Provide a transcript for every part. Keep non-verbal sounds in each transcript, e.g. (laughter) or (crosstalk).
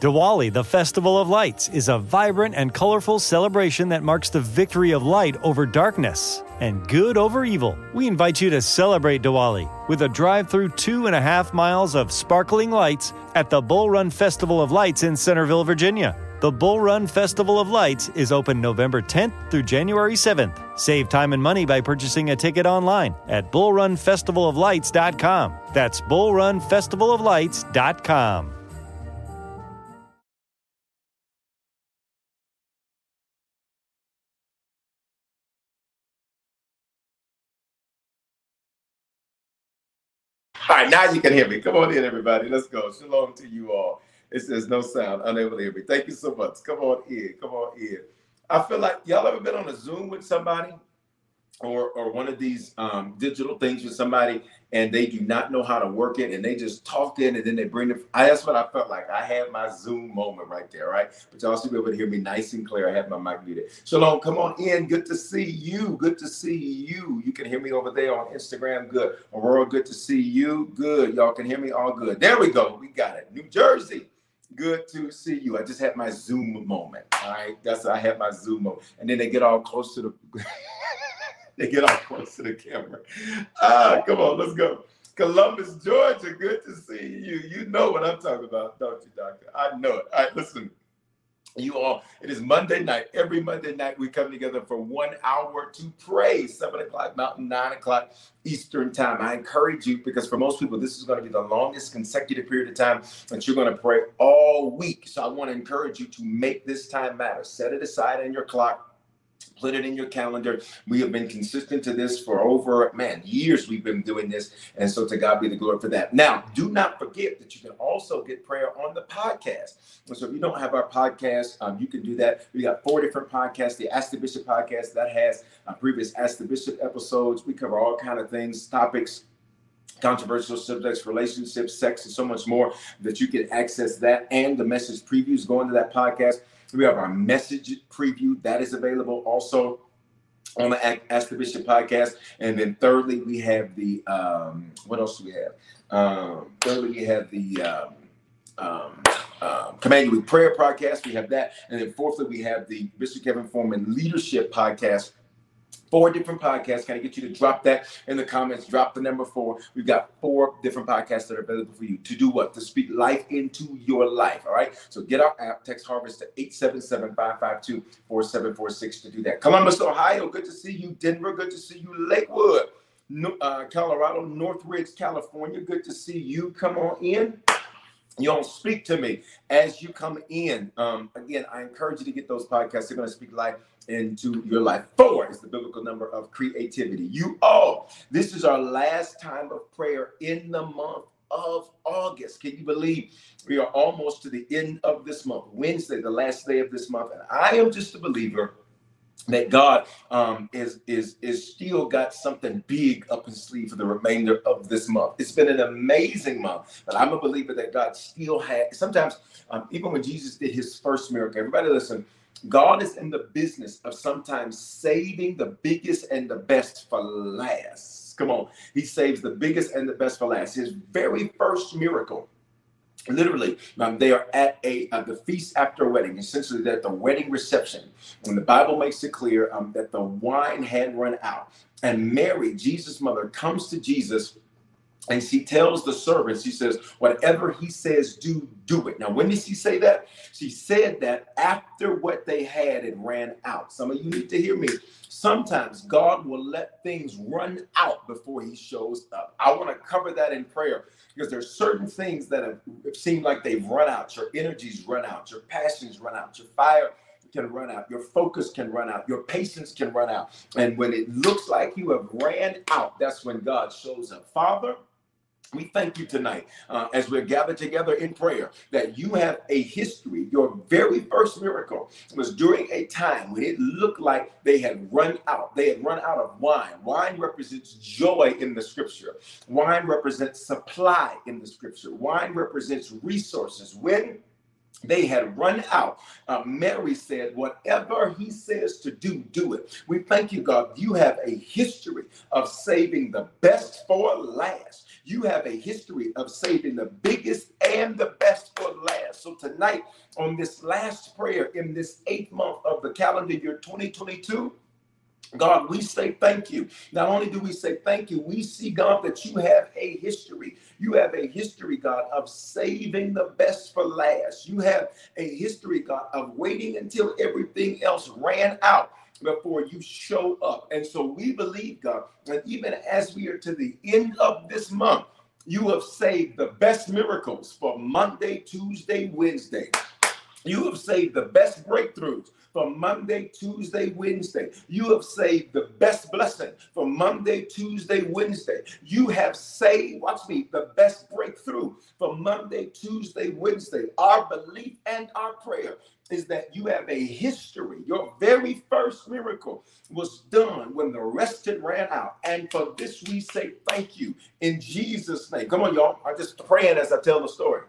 Diwali, the Festival of Lights, is a vibrant and colorful celebration that marks the victory of light over darkness and good over evil. We invite you to celebrate Diwali with a drive through two and a half miles of sparkling lights at the Bull Run Festival of Lights in Centreville, Virginia. The Bull Run Festival of Lights is open November 10th through January 7th. Save time and money by purchasing a ticket online at bullrunfestivaloflights.com. That's bullrunfestivaloflights.com. All right, now you can hear me. Come on in, everybody. Let's go. Shalom to you all. It says no sound, unable to hear me. Thank you so much. Come on in. Come on in. I feel like y'all ever been on a Zoom with somebody or or one of these um, digital things with somebody and they do not know how to work it and they just talk in and then they bring it. I, that's what I felt like. I had my Zoom moment right there, right? But y'all should be able to hear me nice and clear. I have my mic muted. Shalom, come on in. Good to see you. Good to see you. You can hear me over there on Instagram. Good. Aurora, good to see you. Good. Y'all can hear me all good. There we go. We got it. New Jersey. Good to see you. I just had my Zoom moment. All right. That's I had my Zoom moment. And then they get all close to the (laughs) they get all close to the camera. Ah, come on, let's go. Columbus, Georgia. Good to see you. You know what I'm talking about, don't you, Doctor? I know it. All right, listen. You all, it is Monday night. Every Monday night, we come together for one hour to pray. Seven o'clock Mountain, nine o'clock Eastern time. I encourage you because for most people, this is going to be the longest consecutive period of time that you're going to pray all week. So I want to encourage you to make this time matter. Set it aside in your clock put it in your calendar. We have been consistent to this for over, man, years we've been doing this. And so to God be the glory for that. Now, do not forget that you can also get prayer on the podcast. So if you don't have our podcast, um, you can do that. We got four different podcasts. The Ask the Bishop podcast that has uh, previous Ask the Bishop episodes. We cover all kind of things, topics, controversial subjects, relationships, sex, and so much more that you can access that and the message previews going to that podcast. We have our message preview that is available also on the Ask the Bishop podcast. And then thirdly, we have the um, what else do we have? Um, thirdly, we have the um, um, um, Command Week Prayer podcast. We have that. And then fourthly, we have the Bishop Kevin Foreman Leadership podcast four different podcasts. Can I get you to drop that in the comments? Drop the number four. We've got four different podcasts that are available for you to do what? To speak life into your life. All right. So get our app, text harvest to 877 552 4746 to do that. Columbus, Ohio. Good to see you. Denver. Good to see you. Lakewood. Uh, Colorado, Northridge, California. Good to see you. Come on in don't speak to me as you come in. Um, again, I encourage you to get those podcasts. They're going to speak life into your life. Four is the biblical number of creativity. You all, this is our last time of prayer in the month of August. Can you believe we are almost to the end of this month? Wednesday, the last day of this month. And I am just a believer that God um, is is is still got something big up his sleeve for the remainder of this month. It's been an amazing month, but I'm a believer that God still had. Sometimes, um, even when Jesus did his first miracle, everybody listen. God is in the business of sometimes saving the biggest and the best for last. Come on. He saves the biggest and the best for last. His very first miracle, literally, um, they are at a the feast after a wedding. Essentially, they're at the wedding reception. And the Bible makes it clear um, that the wine had run out. And Mary, Jesus' mother, comes to Jesus and she tells the servants, she says, whatever he says, do, do it. Now, when did she say that? She said that after what they had, it ran out. Some of you need to hear me. Sometimes God will let things run out before he shows up. I want to cover that in prayer because there's certain things that have seemed like they've run out. Your energies run out, your passions run out, your fire can run out, your focus can run out, your patience can run out. And when it looks like you have ran out, that's when God shows up. Father, we thank you tonight uh, as we're gathered together in prayer that you have a history. Your very first miracle was during a time when it looked like they had run out. They had run out of wine. Wine represents joy in the scripture, wine represents supply in the scripture, wine represents resources. When they had run out. Uh, Mary said, Whatever he says to do, do it. We thank you, God. You have a history of saving the best for last. You have a history of saving the biggest and the best for last. So, tonight, on this last prayer in this eighth month of the calendar year 2022, God, we say thank you. Not only do we say thank you, we see, God, that you have a history. You have a history, God, of saving the best for last. You have a history, God, of waiting until everything else ran out before you show up. And so we believe, God, and even as we are to the end of this month, you have saved the best miracles for Monday, Tuesday, Wednesday. You have saved the best breakthroughs for Monday, Tuesday, Wednesday. You have saved the best blessing for Monday, Tuesday, Wednesday. You have saved, watch me, the best breakthrough for Monday, Tuesday, Wednesday. Our belief and our prayer is that you have a history. Your very first miracle was done when the rest had ran out. And for this, we say thank you in Jesus' name. Come on, y'all. I'm just praying as I tell the story.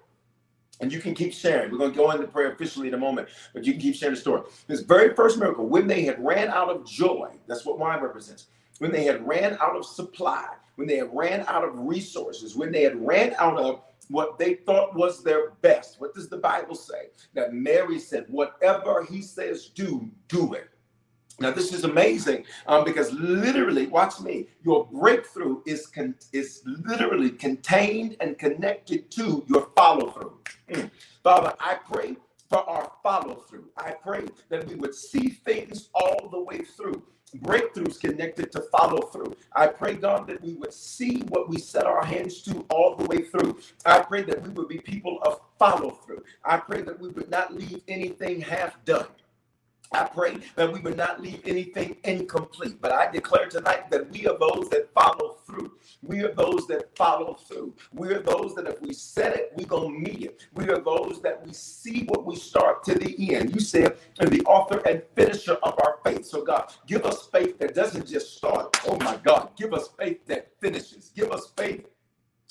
And you can keep sharing. We're going to go into prayer officially in a moment, but you can keep sharing the story. This very first miracle, when they had ran out of joy, that's what wine represents. When they had ran out of supply, when they had ran out of resources, when they had ran out of what they thought was their best. What does the Bible say? That Mary said, Whatever he says, do, do it. Now, this is amazing um, because literally, watch me, your breakthrough is, con- is literally contained and connected to your follow through. (clears throat) Father, I pray for our follow through. I pray that we would see things all the way through. Breakthroughs connected to follow through. I pray, God, that we would see what we set our hands to all the way through. I pray that we would be people of follow through. I pray that we would not leave anything half done. I pray that we would not leave anything incomplete. But I declare tonight that we are those that follow through. We are those that follow through. We are those that if we said it, we're going to meet it. We are those that we see what we start to the end. You said, and the author and finisher of our faith. So, God, give us faith that doesn't just start. Oh, my God. Give us faith that finishes. Give us faith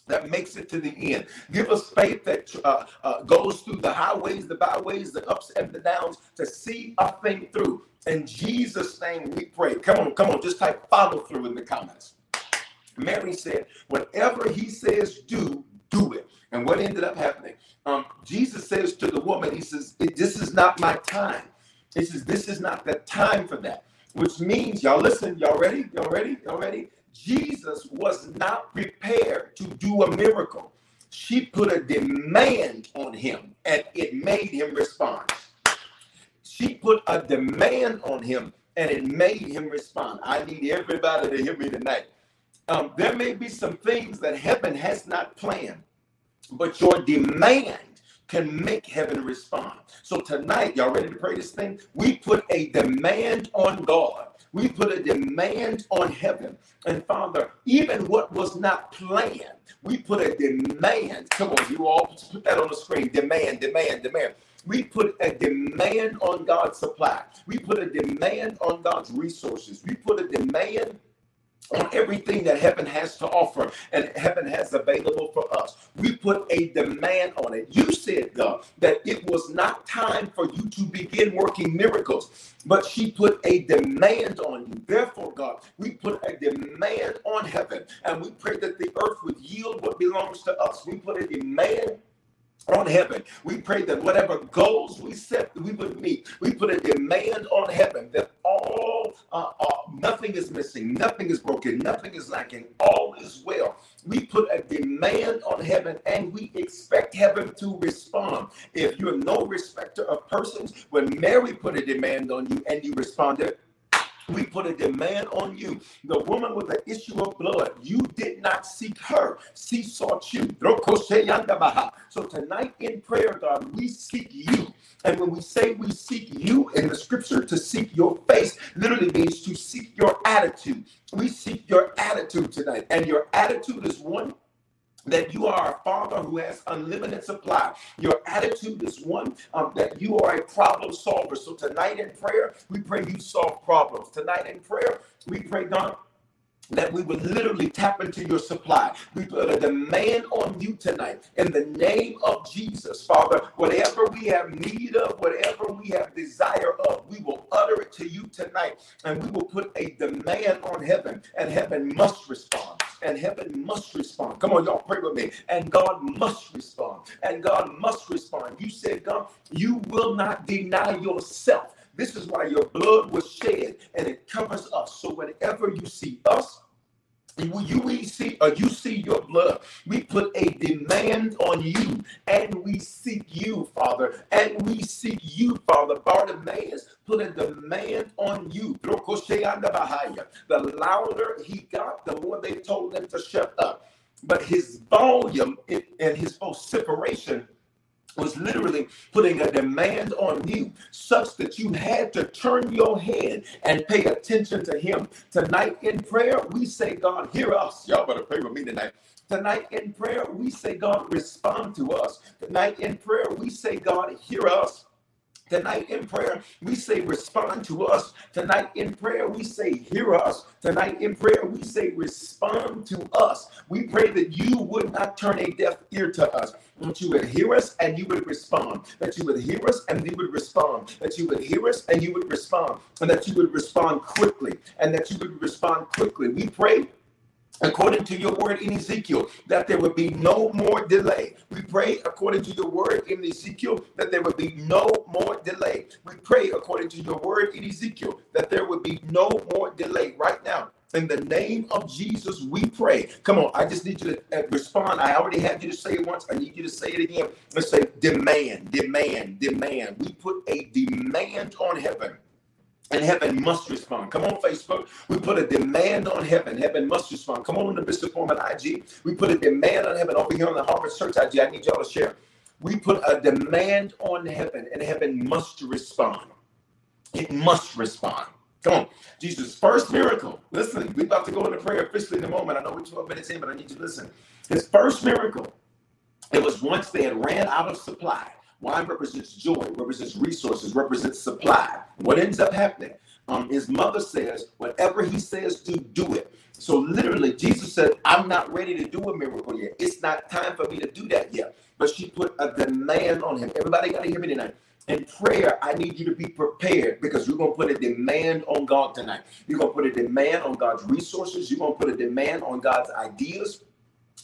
that makes it to the end. Give us faith that uh, uh, goes through the highways, the byways, the ups and the downs to see a thing through. In Jesus' name we pray. Come on, come on, just type follow through in the comments. Mary said, whatever he says, do, do it. And what ended up happening? Um, Jesus says to the woman, he says, this is not my time. He says, this is not the time for that. Which means, y'all listen, y'all ready? Y'all ready? Y'all ready? Jesus was not prepared to do a miracle. She put a demand on him and it made him respond. She put a demand on him and it made him respond. I need everybody to hear me tonight. Um, there may be some things that heaven has not planned, but your demand can make heaven respond. So tonight, y'all ready to pray this thing? We put a demand on God we put a demand on heaven. And Father, even what was not planned, we put a demand. Come on, you all put that on the screen. Demand, demand, demand. We put a demand on God's supply. We put a demand on God's resources. We put a demand on everything that heaven has to offer and heaven has available for us. We put a demand on it. You said, God, that it was not time for you to begin working miracles, but she put a demand on you. Therefore, God, we put a demand on heaven and we pray that the earth would yield what belongs to us. We put a demand on heaven. We pray that whatever goals we set, we would meet. We put a demand on heaven that all, uh, uh, nothing is missing, nothing is broken, nothing is lacking, all is well. We put a demand on heaven and we expect heaven to respond. If you're no respecter of persons, when Mary put a demand on you and you responded, we put a demand on you. The woman with the issue of blood, you did not seek her. She sought you. So tonight in prayer, God, we seek you. And when we say we seek you in the scripture, to seek your face literally means to seek your attitude. We seek your attitude tonight. And your attitude is one that you are a father who has unlimited supply. Your attitude is one um, that you are a problem solver. So tonight in prayer, we pray you solve problems. Tonight in prayer, we pray, God, that we would literally tap into your supply. We put a demand on you tonight in the name of Jesus, Father. Whatever we have need of, whatever we have desire of, we will utter it to you tonight and we will put a demand on heaven, and heaven must respond. And heaven must respond. Come on, y'all pray with me. And God must respond. And God must respond. You said, God, you will not deny yourself. This is why your blood was shed and it covers us. So whenever you see us, when you see or you see your blood. We put a demand on you and we seek you father and we seek you father. Bartimaeus put a demand on you. The louder he got the more they told him to shut up. But his volume and his vociferation was literally putting a demand on you such that you had to turn your head and pay attention to him. Tonight in prayer, we say, God, hear us. Y'all better pray with me tonight. Tonight in prayer, we say, God, respond to us. Tonight in prayer, we say, God, hear us. Tonight in prayer, we say, respond to us. Tonight in prayer, we say, hear us. Tonight in prayer, we say, respond to us. We pray that you would not turn a deaf ear to us that you would hear us and you would respond, that you would hear us and you would respond, that you would hear us and you would respond, and that you would respond quickly, and that you would respond quickly. We pray according to your word in Ezekiel, that there would be no more delay. We pray according to your word in Ezekiel that there would be no more delay. We pray according to your word in Ezekiel that there would be no more delay right now. In the name of Jesus, we pray. Come on, I just need you to uh, respond. I already had you to say it once. I need you to say it again. Let's say demand, demand, demand. We put a demand on heaven. And heaven must respond. Come on, Facebook. We put a demand on heaven. Heaven must respond. Come on, the Bishop Foreman IG. We put a demand on heaven over here on the Harvest Church IG. I need y'all to share. We put a demand on heaven, and heaven must respond. It must respond. Come on. Jesus' first miracle. Listen, we're about to go into prayer officially in a moment. I know we're 12 minutes in, but I need you to listen. His first miracle, it was once they had ran out of supply. Wine represents joy, represents resources, represents supply. What ends up happening? Um, his mother says, whatever he says to do it. So literally, Jesus said, I'm not ready to do a miracle yet. It's not time for me to do that yet. But she put a demand on him. Everybody got to hear me tonight. In prayer, I need you to be prepared because you're going to put a demand on God tonight. You're going to put a demand on God's resources. You're going to put a demand on God's ideas.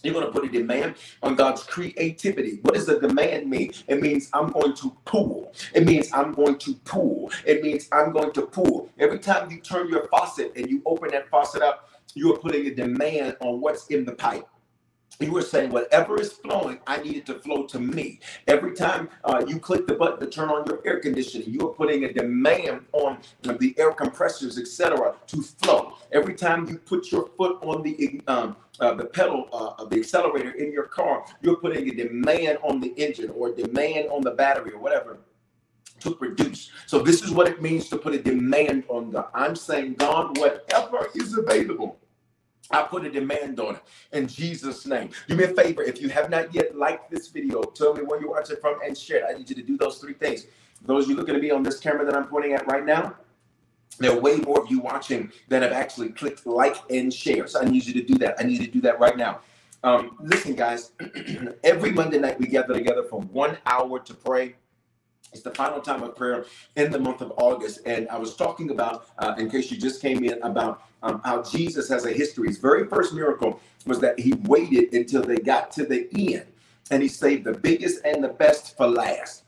You're going to put a demand on God's creativity. What does the demand mean? It means I'm going to pull. It means I'm going to pull. It means I'm going to pull. Every time you turn your faucet and you open that faucet up, you are putting a demand on what's in the pipe you were saying whatever is flowing, I need it to flow to me. Every time uh, you click the button to turn on your air conditioning, you are putting a demand on the air compressors, etc., to flow. Every time you put your foot on the um, uh, the pedal uh, of the accelerator in your car, you're putting a demand on the engine or demand on the battery or whatever to produce. So this is what it means to put a demand on God. I'm saying, God, whatever is available I put a demand on it in Jesus' name. Do me a favor if you have not yet liked this video, tell me where you watch it from and share it. I need you to do those three things. Those you looking at me on this camera that I'm pointing at right now, there are way more of you watching than have actually clicked like and share. So I need you to do that. I need you to do that right now. Um, listen, guys, (clears throat) every Monday night we gather together for one hour to pray. It's the final time of prayer in the month of August. And I was talking about, uh, in case you just came in, about um, how Jesus has a history. His very first miracle was that he waited until they got to the end and he saved the biggest and the best for last.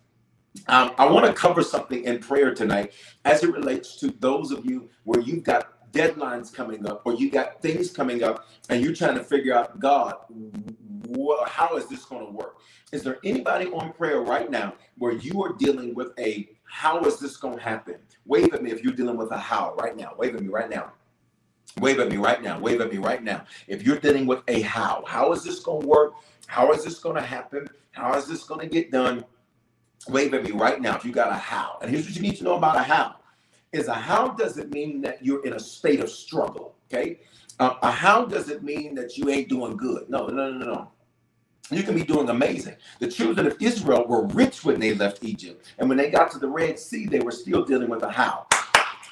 Um, I want to cover something in prayer tonight as it relates to those of you where you've got deadlines coming up or you've got things coming up and you're trying to figure out, God, how is this going to work? Is there anybody on prayer right now where you are dealing with a how is this going to happen? Wave at me if you're dealing with a how right now. Wave at me right now. Wave at me right now. Wave at me right now. If you're dealing with a how, how is this going to work? How is this going to happen? How is this going to get done? Wave at me right now if you got a how. And here's what you need to know about a how. Is a how doesn't mean that you're in a state of struggle. Okay. Uh, a how doesn't mean that you ain't doing good. No, no, no, no. you can be doing amazing. The children of Israel were rich when they left Egypt. And when they got to the Red Sea, they were still dealing with a how.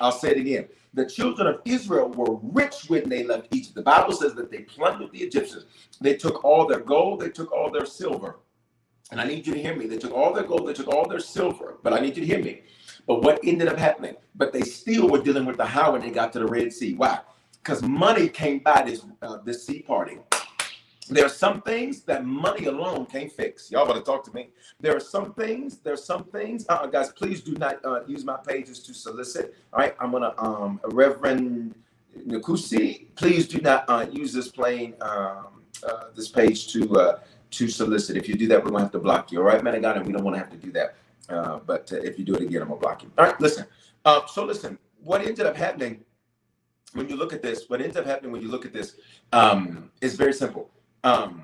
I'll say it again. The children of Israel were rich when they left Egypt. The Bible says that they plundered the Egyptians. They took all their gold, they took all their silver. And I need you to hear me. They took all their gold, they took all their silver. But I need you to hear me. But what ended up happening? But they still were dealing with the how when they got to the Red Sea. Why? Because money came by this uh, this sea party. There are some things that money alone can't fix. Y'all better talk to me. There are some things. There are some things. Uh, guys, please do not uh, use my pages to solicit. All right, I'm gonna um, Reverend Nakusi. Please do not uh, use this plane, um, uh, this page to uh, to solicit. If you do that, we're gonna have to block you. All right, man, I got it. We don't want to have to do that. Uh, but uh, if you do it again, I'm gonna block you. All right, listen. Uh, so listen, what ended up happening when you look at this, what ends up happening when you look at this um, is very simple um,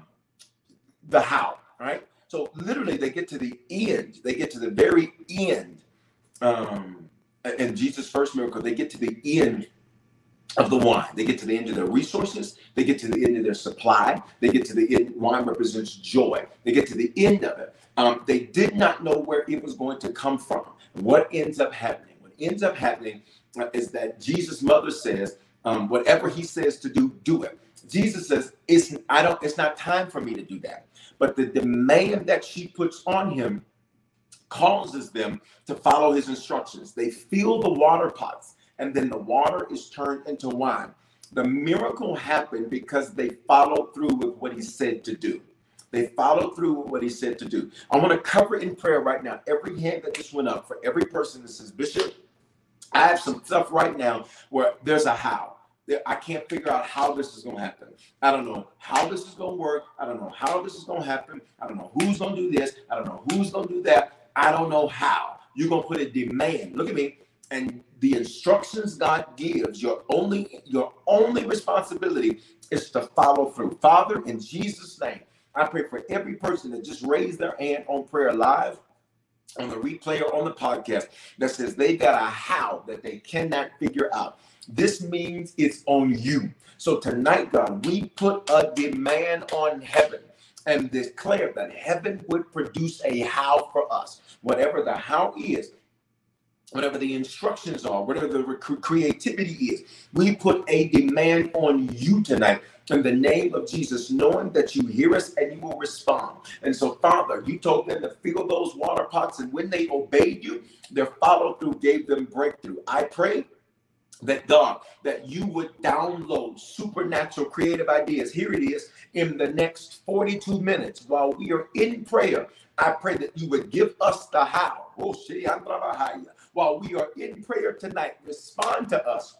the how, right? So literally, they get to the end. They get to the very end. Um, in Jesus' first miracle, they get to the end of the wine. They get to the end of their resources. They get to the end of their supply. They get to the end. Wine represents joy. They get to the end of it. Um, they did not know where it was going to come from. What ends up happening? What ends up happening uh, is that Jesus' mother says, um, "Whatever he says to do, do it." Jesus says, it's I don't it's not time for me to do that. But the demand that she puts on him causes them to follow his instructions. They fill the water pots and then the water is turned into wine. The miracle happened because they followed through with what he said to do. They followed through with what he said to do. I want to cover in prayer right now every hand that just went up for every person that says, Bishop, I have some stuff right now where there's a how. I can't figure out how this is going to happen. I don't know how this is going to work. I don't know how this is going to happen. I don't know who's going to do this. I don't know who's going to do that. I don't know how. You're going to put a demand. Look at me. And the instructions God gives, your only your only responsibility is to follow through. Father, in Jesus' name, I pray for every person that just raised their hand on prayer live on the replay or on the podcast that says they got a how that they cannot figure out. This means it's on you. So tonight, God, we put a demand on heaven and declare that heaven would produce a how for us. Whatever the how is, whatever the instructions are, whatever the creativity is, we put a demand on you tonight in the name of Jesus, knowing that you hear us and you will respond. And so, Father, you told them to fill those water pots, and when they obeyed you, their follow through gave them breakthrough. I pray that God, that you would download supernatural creative ideas. Here it is in the next 42 minutes while we are in prayer. I pray that you would give us the how. Oh, While we are in prayer tonight, respond to us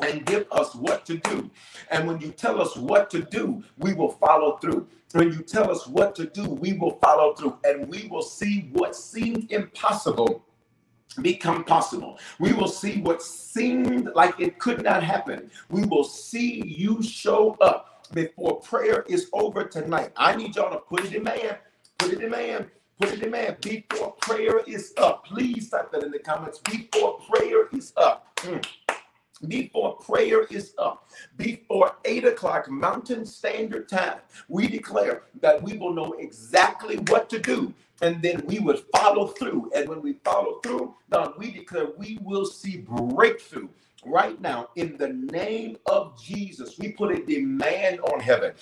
and give us what to do. And when you tell us what to do, we will follow through. When you tell us what to do, we will follow through and we will see what seemed impossible become possible. We will see what seemed like it could not happen. We will see you show up before prayer is over tonight. I need y'all to put it in man, put it in man, put it in man before prayer is up. Please type that in the comments before prayer is up. Mm before prayer is up, before 8 o'clock Mountain Standard Time, we declare that we will know exactly what to do. And then we would follow through. And when we follow through, now we declare we will see breakthrough right now in the name of Jesus. We put a demand on heaven.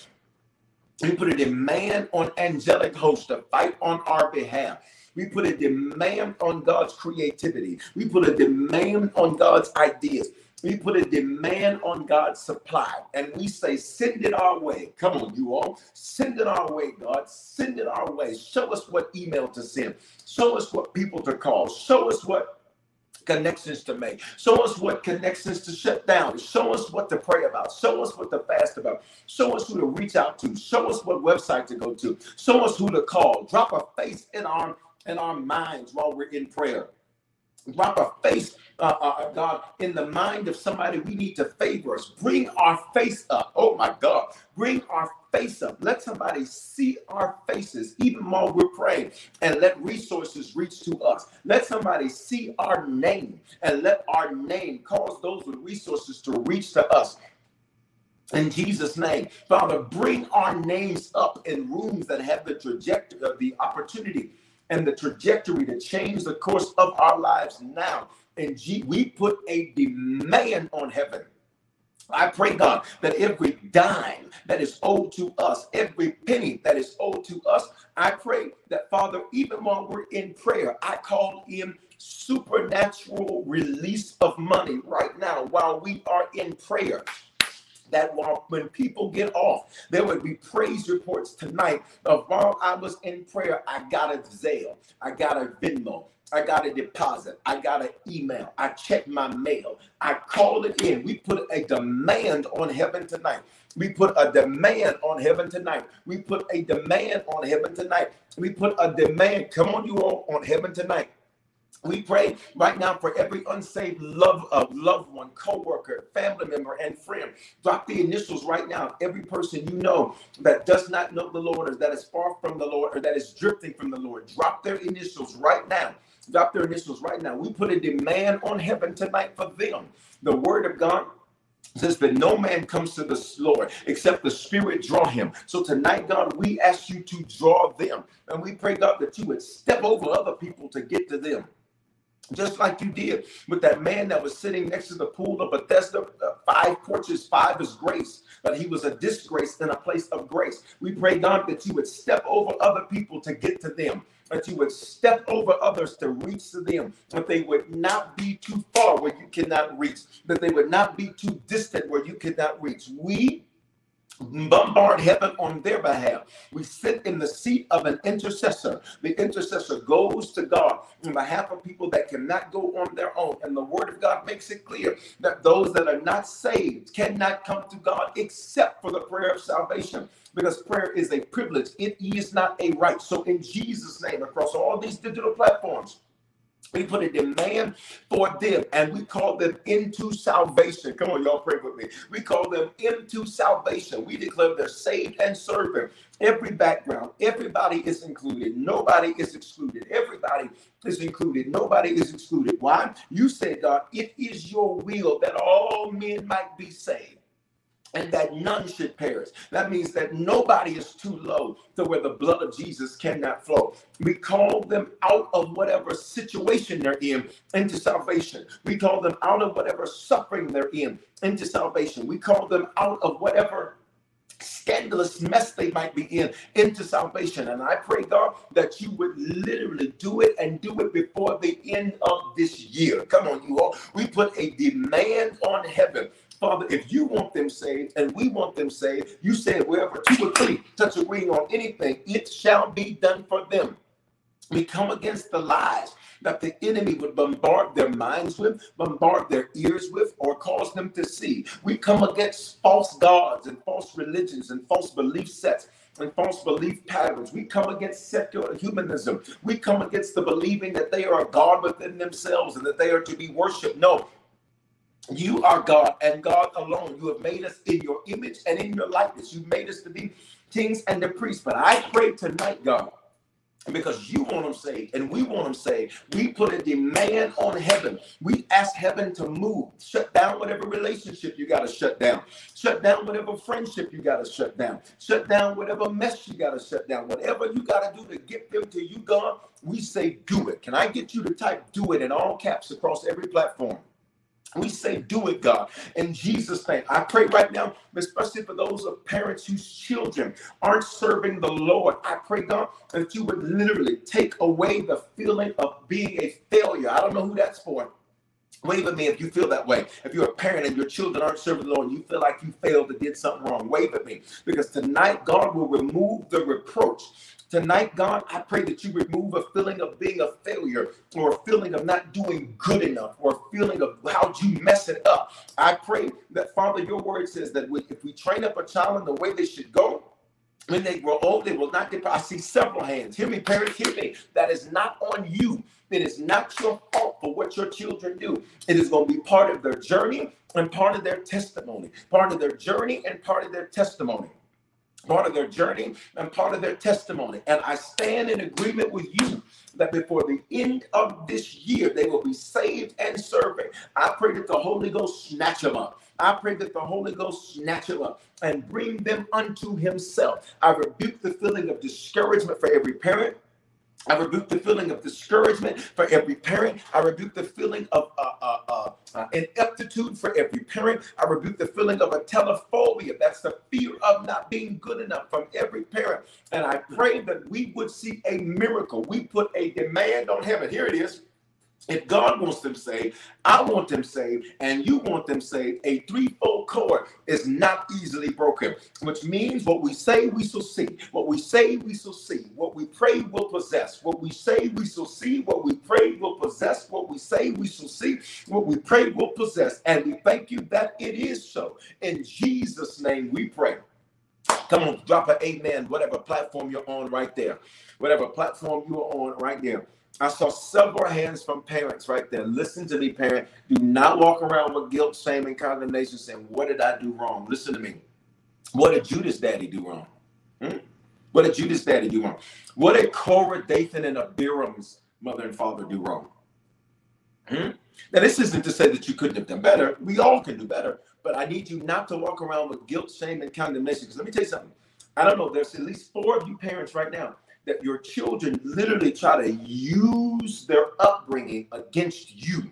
We put a demand on angelic hosts to fight on our behalf. We put a demand on God's creativity. We put a demand on God's ideas. We put a demand on God's supply and we say, send it our way. Come on, you all. Send it our way, God. Send it our way. Show us what email to send. Show us what people to call. Show us what connections to make. Show us what connections to shut down. Show us what to pray about. Show us what to fast about. Show us who to reach out to. Show us what website to go to. Show us who to call. Drop a face in our in our minds while we're in prayer drop a face, uh, uh, uh, God, in the mind of somebody we need to favor us. Bring our face up. Oh my God. Bring our face up. Let somebody see our faces even while we're praying and let resources reach to us. Let somebody see our name and let our name cause those with resources to reach to us. in Jesus' name. Father, bring our names up in rooms that have the trajectory of uh, the opportunity and the trajectory to change the course of our lives now. And G- we put a demand on heaven. I pray, God, that every dime that is owed to us, every penny that is owed to us, I pray that, Father, even while we're in prayer, I call in supernatural release of money right now while we are in prayer. That while when people get off, there would be praise reports tonight of while I was in prayer, I got a Zelle, I got a Venmo, I got a deposit, I got an email, I checked my mail, I called it in. We put a demand on heaven tonight. We put a demand on heaven tonight. We put a demand on heaven tonight. We put a demand, come on, you all, on heaven tonight we pray right now for every unsaved love of loved one, co-worker, family member, and friend. Drop the initials right now. Every person you know that does not know the Lord, or that is far from the Lord, or that is drifting from the Lord, drop their initials right now. Drop their initials right now. We put a demand on heaven tonight for them. The word of God says that no man comes to the Lord except the Spirit draw him. So tonight, God, we ask you to draw them. And we pray, God, that you would step over other people to get to them just like you did with that man that was sitting next to the pool of Bethesda, five porches, five is grace, but he was a disgrace in a place of grace. We pray, God, that you would step over other people to get to them, that you would step over others to reach to them, that they would not be too far where you cannot reach, that they would not be too distant where you cannot reach. We bombard heaven on their behalf. We sit in the seat of an intercessor. The intercessor goes to God on behalf of people that cannot go on their own. And the word of God makes it clear that those that are not saved cannot come to God except for the prayer of salvation. Because prayer is a privilege, it is not a right. So, in Jesus' name, across all these digital platforms, we put a demand for them and we call them into salvation. Come on, y'all pray with me. We call them into salvation. We declare they're saved and serving. Every background, everybody is included. Nobody is excluded. Everybody is included. Nobody is excluded. Why? You said, God, it is your will that all men might be saved and that none should perish. That means that nobody is too low to where the blood of Jesus cannot flow. We call them out of whatever situation they're in into salvation. We call them out of whatever suffering they're in into salvation. We call them out of whatever scandalous mess they might be in into salvation. And I pray, God, that you would literally do it and do it before the end of this year. Come on, you all. We put a demand on heaven Father, if you want them saved and we want them saved, you said wherever two or three touch a agreeing on anything, it shall be done for them. We come against the lies that the enemy would bombard their minds with, bombard their ears with, or cause them to see. We come against false gods and false religions and false belief sets and false belief patterns. We come against secular humanism. We come against the believing that they are a God within themselves and that they are to be worshiped. No, you are God and God alone. You have made us in your image and in your likeness. You made us to be kings and the priests. But I pray tonight, God, because you want them saved and we want them saved. We put a demand on heaven. We ask heaven to move, shut down whatever relationship you got to shut down, shut down whatever friendship you got to shut down, shut down whatever mess you got to shut down, whatever you got to do to get them to you, God. We say, do it. Can I get you to type do it in all caps across every platform? We say, do it, God, in Jesus' name. I pray right now, especially for those of parents whose children aren't serving the Lord. I pray, God, that you would literally take away the feeling of being a failure. I don't know who that's for. Wave at me if you feel that way. If you're a parent and your children aren't serving the Lord, and you feel like you failed or did something wrong. Wave at me. Because tonight, God will remove the reproach Tonight, God, I pray that you remove a feeling of being a failure or a feeling of not doing good enough or a feeling of how you mess it up. I pray that, Father, your word says that if we train up a child in the way they should go, when they grow old, they will not depart. I see several hands. Hear me, parents, hear me. That is not on you. It is not your fault for what your children do. It is going to be part of their journey and part of their testimony. Part of their journey and part of their testimony. Part of their journey and part of their testimony. And I stand in agreement with you that before the end of this year, they will be saved and serving. I pray that the Holy Ghost snatch them up. I pray that the Holy Ghost snatch them up and bring them unto Himself. I rebuke the feeling of discouragement for every parent. I rebuke the feeling of discouragement for every parent. I rebuke the feeling of uh, uh, uh, uh, ineptitude for every parent. I rebuke the feeling of atelophobia. That's the fear of not being good enough from every parent. And I pray that we would see a miracle. We put a demand on heaven. Here it is. If God wants them saved, I want them saved, and you want them saved, a threefold cord is not easily broken, which means what we say we shall see. What we say we shall see. What we pray will possess. What we say we shall see. What we pray will possess. What we say we shall see. What we pray will possess. And we thank you that it is so. In Jesus' name we pray. Come on, drop an amen, whatever platform you're on right there. Whatever platform you are on right there. I saw several hands from parents right there. Listen to me, parent. Do not walk around with guilt, shame, and condemnation saying, What did I do wrong? Listen to me. What did Judas' daddy do wrong? Hmm? What did Judas' daddy do wrong? What did Korah, Dathan, and Abiram's mother and father do wrong? Hmm? Now, this isn't to say that you couldn't have done better. We all can do better. But I need you not to walk around with guilt, shame, and condemnation. Because let me tell you something. I don't know. There's at least four of you parents right now that your children literally try to use their upbringing against you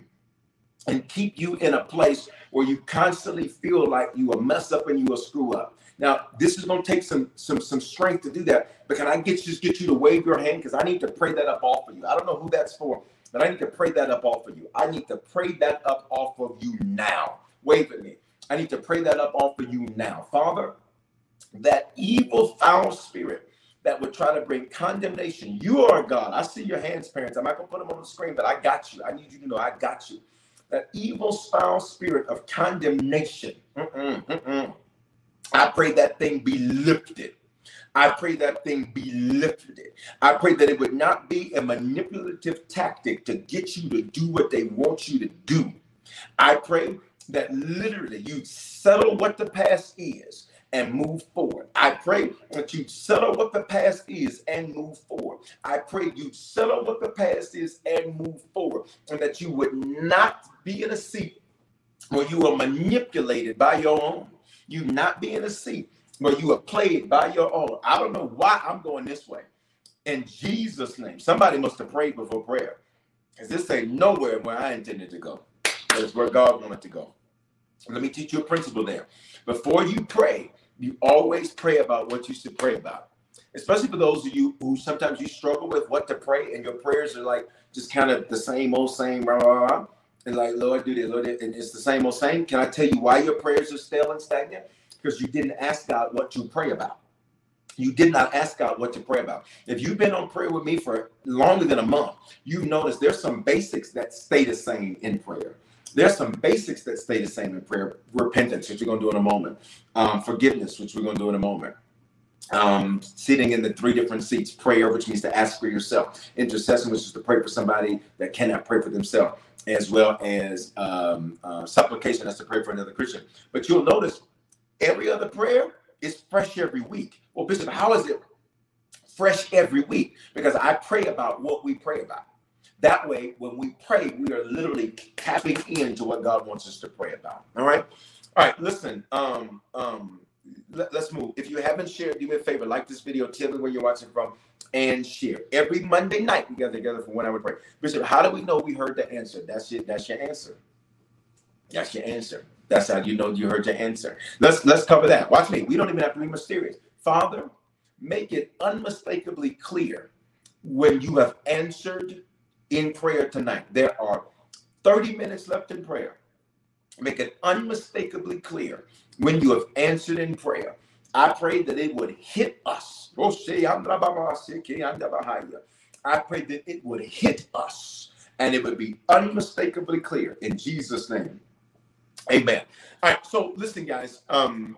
and keep you in a place where you constantly feel like you will mess up and you will screw up. Now, this is going to take some some some strength to do that. But can I get just get you to wave your hand because I need to pray that up off of you. I don't know who that's for, but I need to pray that up off of you. I need to pray that up off of you now. Wave at me. I need to pray that up off of you now, Father. That evil, foul spirit that would try to bring condemnation. You are God. I see your hands, parents. I'm not going to put them on the screen, but I got you. I need you to know I got you. That evil, foul spirit of condemnation. Mm-mm, mm-mm. I pray that thing be lifted. I pray that thing be lifted. I pray that it would not be a manipulative tactic to get you to do what they want you to do. I pray that literally you settle what the past is and move forward. I pray that you settle what the past is and move forward. I pray you settle what the past is and move forward, and that you would not be in a seat where you are manipulated by your own. You not be in a seat where you are played by your own. I don't know why I'm going this way. In Jesus' name, somebody must have prayed before prayer, because this ain't nowhere where I intended to go. But it's where God wanted to go. Let me teach you a principle there. Before you pray, you always pray about what you should pray about. Especially for those of you who sometimes you struggle with what to pray, and your prayers are like just kind of the same old same, blah, blah, blah. and like Lord, do this, Lord, and it's the same old same. Can I tell you why your prayers are stale and stagnant? Because you didn't ask God what to pray about. You did not ask God what to pray about. If you've been on prayer with me for longer than a month, you've noticed there's some basics that stay the same in prayer. There's some basics that stay the same in prayer. Repentance, which we're going to do in a moment. Um, forgiveness, which we're going to do in a moment. Um, sitting in the three different seats. Prayer, which means to ask for yourself. Intercession, which is to pray for somebody that cannot pray for themselves, as well as um, uh, supplication, that's to pray for another Christian. But you'll notice every other prayer is fresh every week. Well, Bishop, how is it fresh every week? Because I pray about what we pray about. That way, when we pray, we are literally tapping into what God wants us to pray about. All right. All right. Listen. Um. Um. Let, us move. If you haven't shared, do me a favor. Like this video. Tell me where you're watching from, and share. Every Monday night, we gather together for one hour prayer. Bishop, how do we know we heard the answer? That's it. That's your answer. That's your answer. That's how you know you heard your answer. Let's let's cover that. Watch me. We don't even have to be mysterious. Father, make it unmistakably clear when you have answered in prayer tonight. There are 30 minutes left in prayer. Make it unmistakably clear when you have answered in prayer. I pray that it would hit us. I pray that it would hit us and it would be unmistakably clear in Jesus' name. Amen. All right. So listen, guys. Um,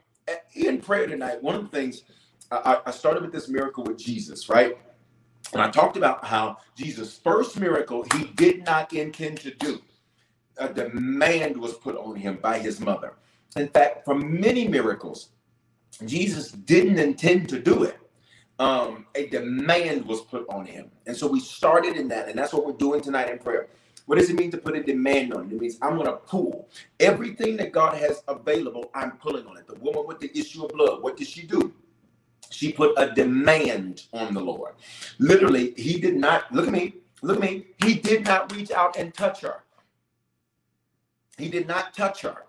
in prayer tonight, one of the things I, I started with this miracle with Jesus, right? And I talked about how Jesus' first miracle he did not intend to do. A demand was put on him by his mother. In fact, for many miracles, Jesus didn't intend to do it. Um, a demand was put on him. And so we started in that, and that's what we're doing tonight in prayer. What does it mean to put a demand on it? It means I'm going to pull everything that God has available, I'm pulling on it. The woman with the issue of blood, what did she do? She put a demand on the Lord. Literally, he did not, look at me, look at me, he did not reach out and touch her. He did not touch her.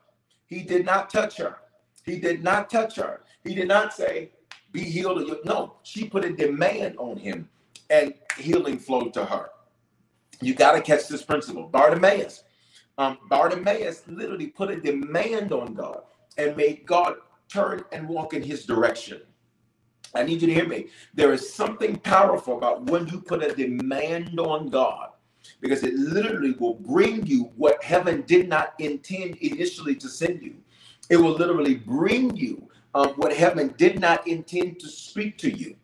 He did not touch her. He did not touch her. He did not say, be healed. No, she put a demand on him and healing flowed to her. You got to catch this principle. Bartimaeus, um, Bartimaeus literally put a demand on God and made God turn and walk in his direction. I need you to hear me. There is something powerful about when you put a demand on God because it literally will bring you what heaven did not intend initially to send you. It will literally bring you um, what heaven did not intend to speak to you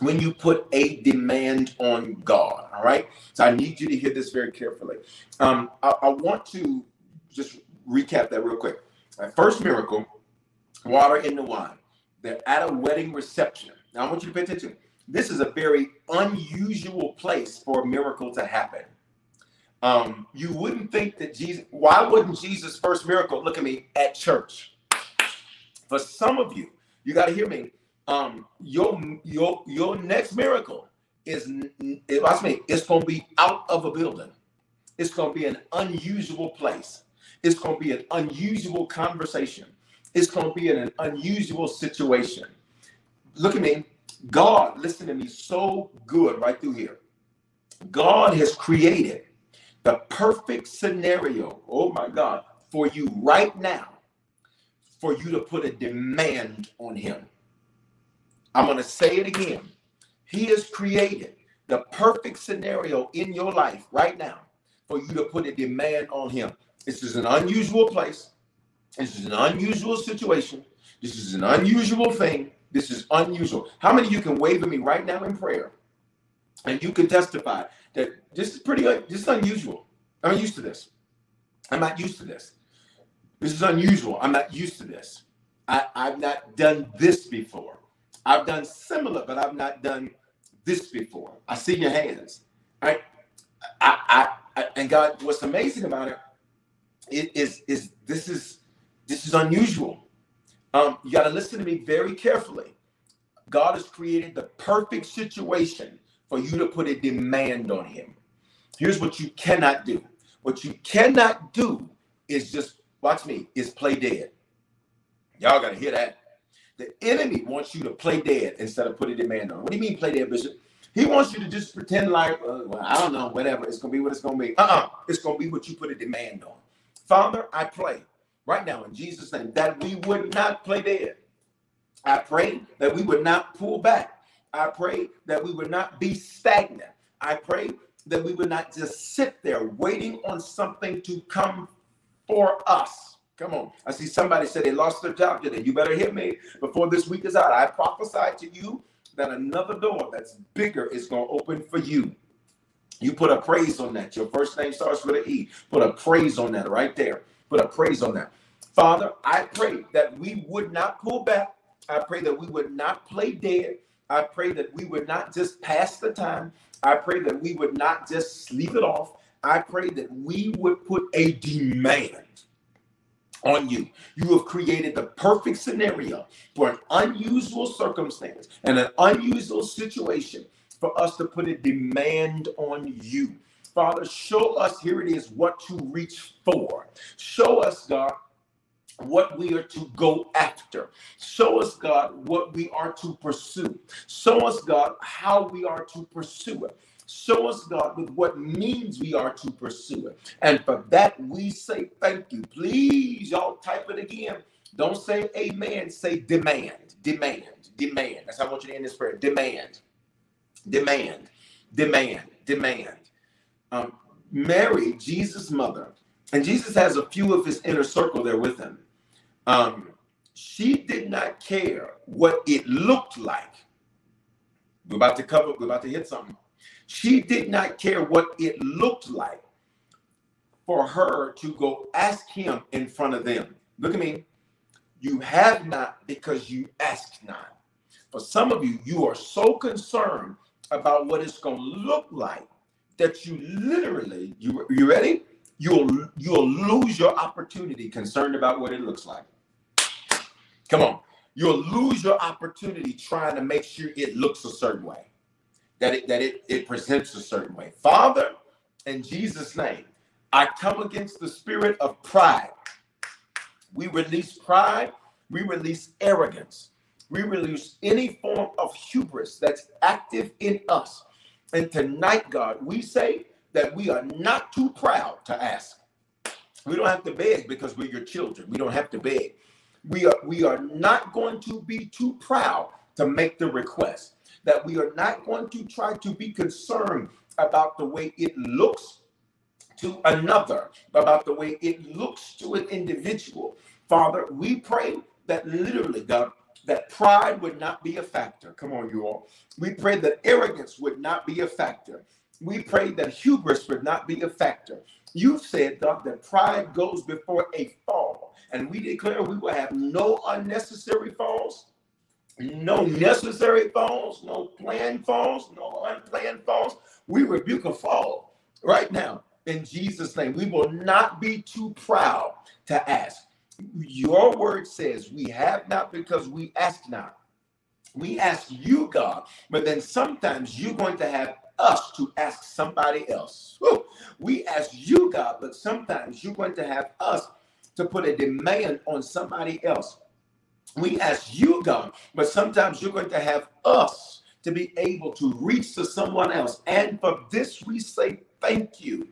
when you put a demand on God. All right. So I need you to hear this very carefully. Um, I, I want to just recap that real quick. First miracle, water in the wine. They're at a wedding reception. Now I want you to pay attention. This is a very unusual place for a miracle to happen. Um, you wouldn't think that Jesus, why wouldn't Jesus' first miracle, look at me, at church? For some of you, you got to hear me. Um, your your your next miracle is watch me, it's gonna be out of a building. It's gonna be an unusual place. It's gonna be an unusual conversation. It's gonna be in an unusual situation. Look at me. God, listen to me, so good right through here. God has created the perfect scenario, oh my God, for you right now, for you to put a demand on Him. I'm going to say it again. He has created the perfect scenario in your life right now for you to put a demand on Him. This is an unusual place. This is an unusual situation. This is an unusual thing. This is unusual. How many of you can wave at me right now in prayer? And you can testify that this is pretty, uh, this is unusual. I'm used to this. I'm not used to this. This is unusual. I'm not used to this. I, I've not done this before. I've done similar, but I've not done this before. I see your hands. Right? I, I, I and God, what's amazing about it, it is is this is this is unusual. Um, you got to listen to me very carefully. God has created the perfect situation for you to put a demand on Him. Here's what you cannot do. What you cannot do is just watch me. Is play dead. Y'all got to hear that. The enemy wants you to play dead instead of put a demand on. What do you mean play dead, Bishop? He wants you to just pretend like, uh, well, I don't know, whatever. It's gonna be what it's gonna be. Uh-uh. It's gonna be what you put a demand on. Father, I pray right now in Jesus' name that we would not play dead. I pray that we would not pull back. I pray that we would not be stagnant. I pray that we would not just sit there waiting on something to come for us. Come on. I see somebody said they lost their job today. You better hit me before this week is out. I prophesy to you that another door that's bigger is going to open for you. You put a praise on that. Your first name starts with an E. Put a praise on that right there. Put a praise on that. Father, I pray that we would not pull back. I pray that we would not play dead. I pray that we would not just pass the time. I pray that we would not just sleep it off. I pray that we would put a demand on you. You have created the perfect scenario for an unusual circumstance and an unusual situation for us to put a demand on you. Father, show us, here it is, what to reach for. Show us, God, what we are to go after. Show us, God, what we are to pursue. Show us, God, how we are to pursue it. Show us, God, with what means we are to pursue it. And for that, we say thank you. Please, y'all type it again. Don't say amen, say demand, demand, demand. That's how I want you to end this prayer. Demand, demand, demand, demand. Um, Mary, Jesus' mother, and Jesus has a few of his inner circle there with him. Um, she did not care what it looked like. We're about to cover, we're about to hit something. She did not care what it looked like for her to go ask him in front of them. Look at me. You have not because you ask not. For some of you, you are so concerned about what it's going to look like that you literally, you, you ready? You'll you'll lose your opportunity concerned about what it looks like. Come on. You'll lose your opportunity trying to make sure it looks a certain way, that it that it, it presents a certain way. Father, in Jesus' name, I come against the spirit of pride. We release pride, we release arrogance, we release any form of hubris that's active in us. And tonight, God, we say that we are not too proud to ask. We don't have to beg because we're your children. We don't have to beg. We are we are not going to be too proud to make the request. That we are not going to try to be concerned about the way it looks to another, about the way it looks to an individual. Father, we pray that literally, God, that pride would not be a factor. Come on, you all. We pray that arrogance would not be a factor. We pray that hubris would not be a factor. You've said, God, that pride goes before a fall. And we declare we will have no unnecessary falls, no necessary falls, no planned falls, no unplanned falls. We rebuke a fall right now in Jesus' name. We will not be too proud to ask. Your word says we have not because we ask not. We ask you, God, but then sometimes you're going to have us to ask somebody else. Woo. We ask you, God, but sometimes you're going to have us to put a demand on somebody else. We ask you, God, but sometimes you're going to have us to be able to reach to someone else. And for this, we say thank you.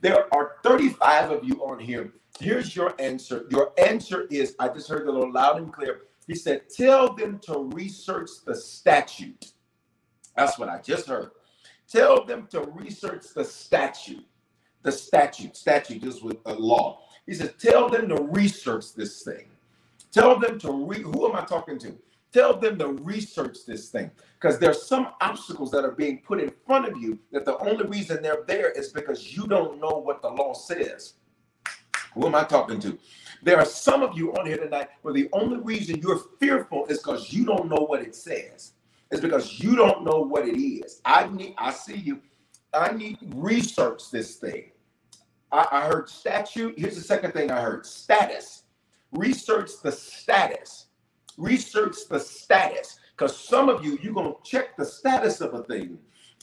There are 35 of you on here. Here's your answer. Your answer is I just heard little loud and clear. He said, Tell them to research the statute. That's what I just heard. Tell them to research the statute. The statute. Statute is with a law. He says, Tell them to research this thing. Tell them to read. Who am I talking to? Tell them to research this thing because there's some obstacles that are being put in front of you that the only reason they're there is because you don't know what the law says. Who am I talking to? There are some of you on here tonight where the only reason you're fearful is because you don't know what it says. It's because you don't know what it is. I need, I see you. I need research this thing. I, I heard statute. Here's the second thing I heard status. Research the status research the status because some of you you're to check the status of a thing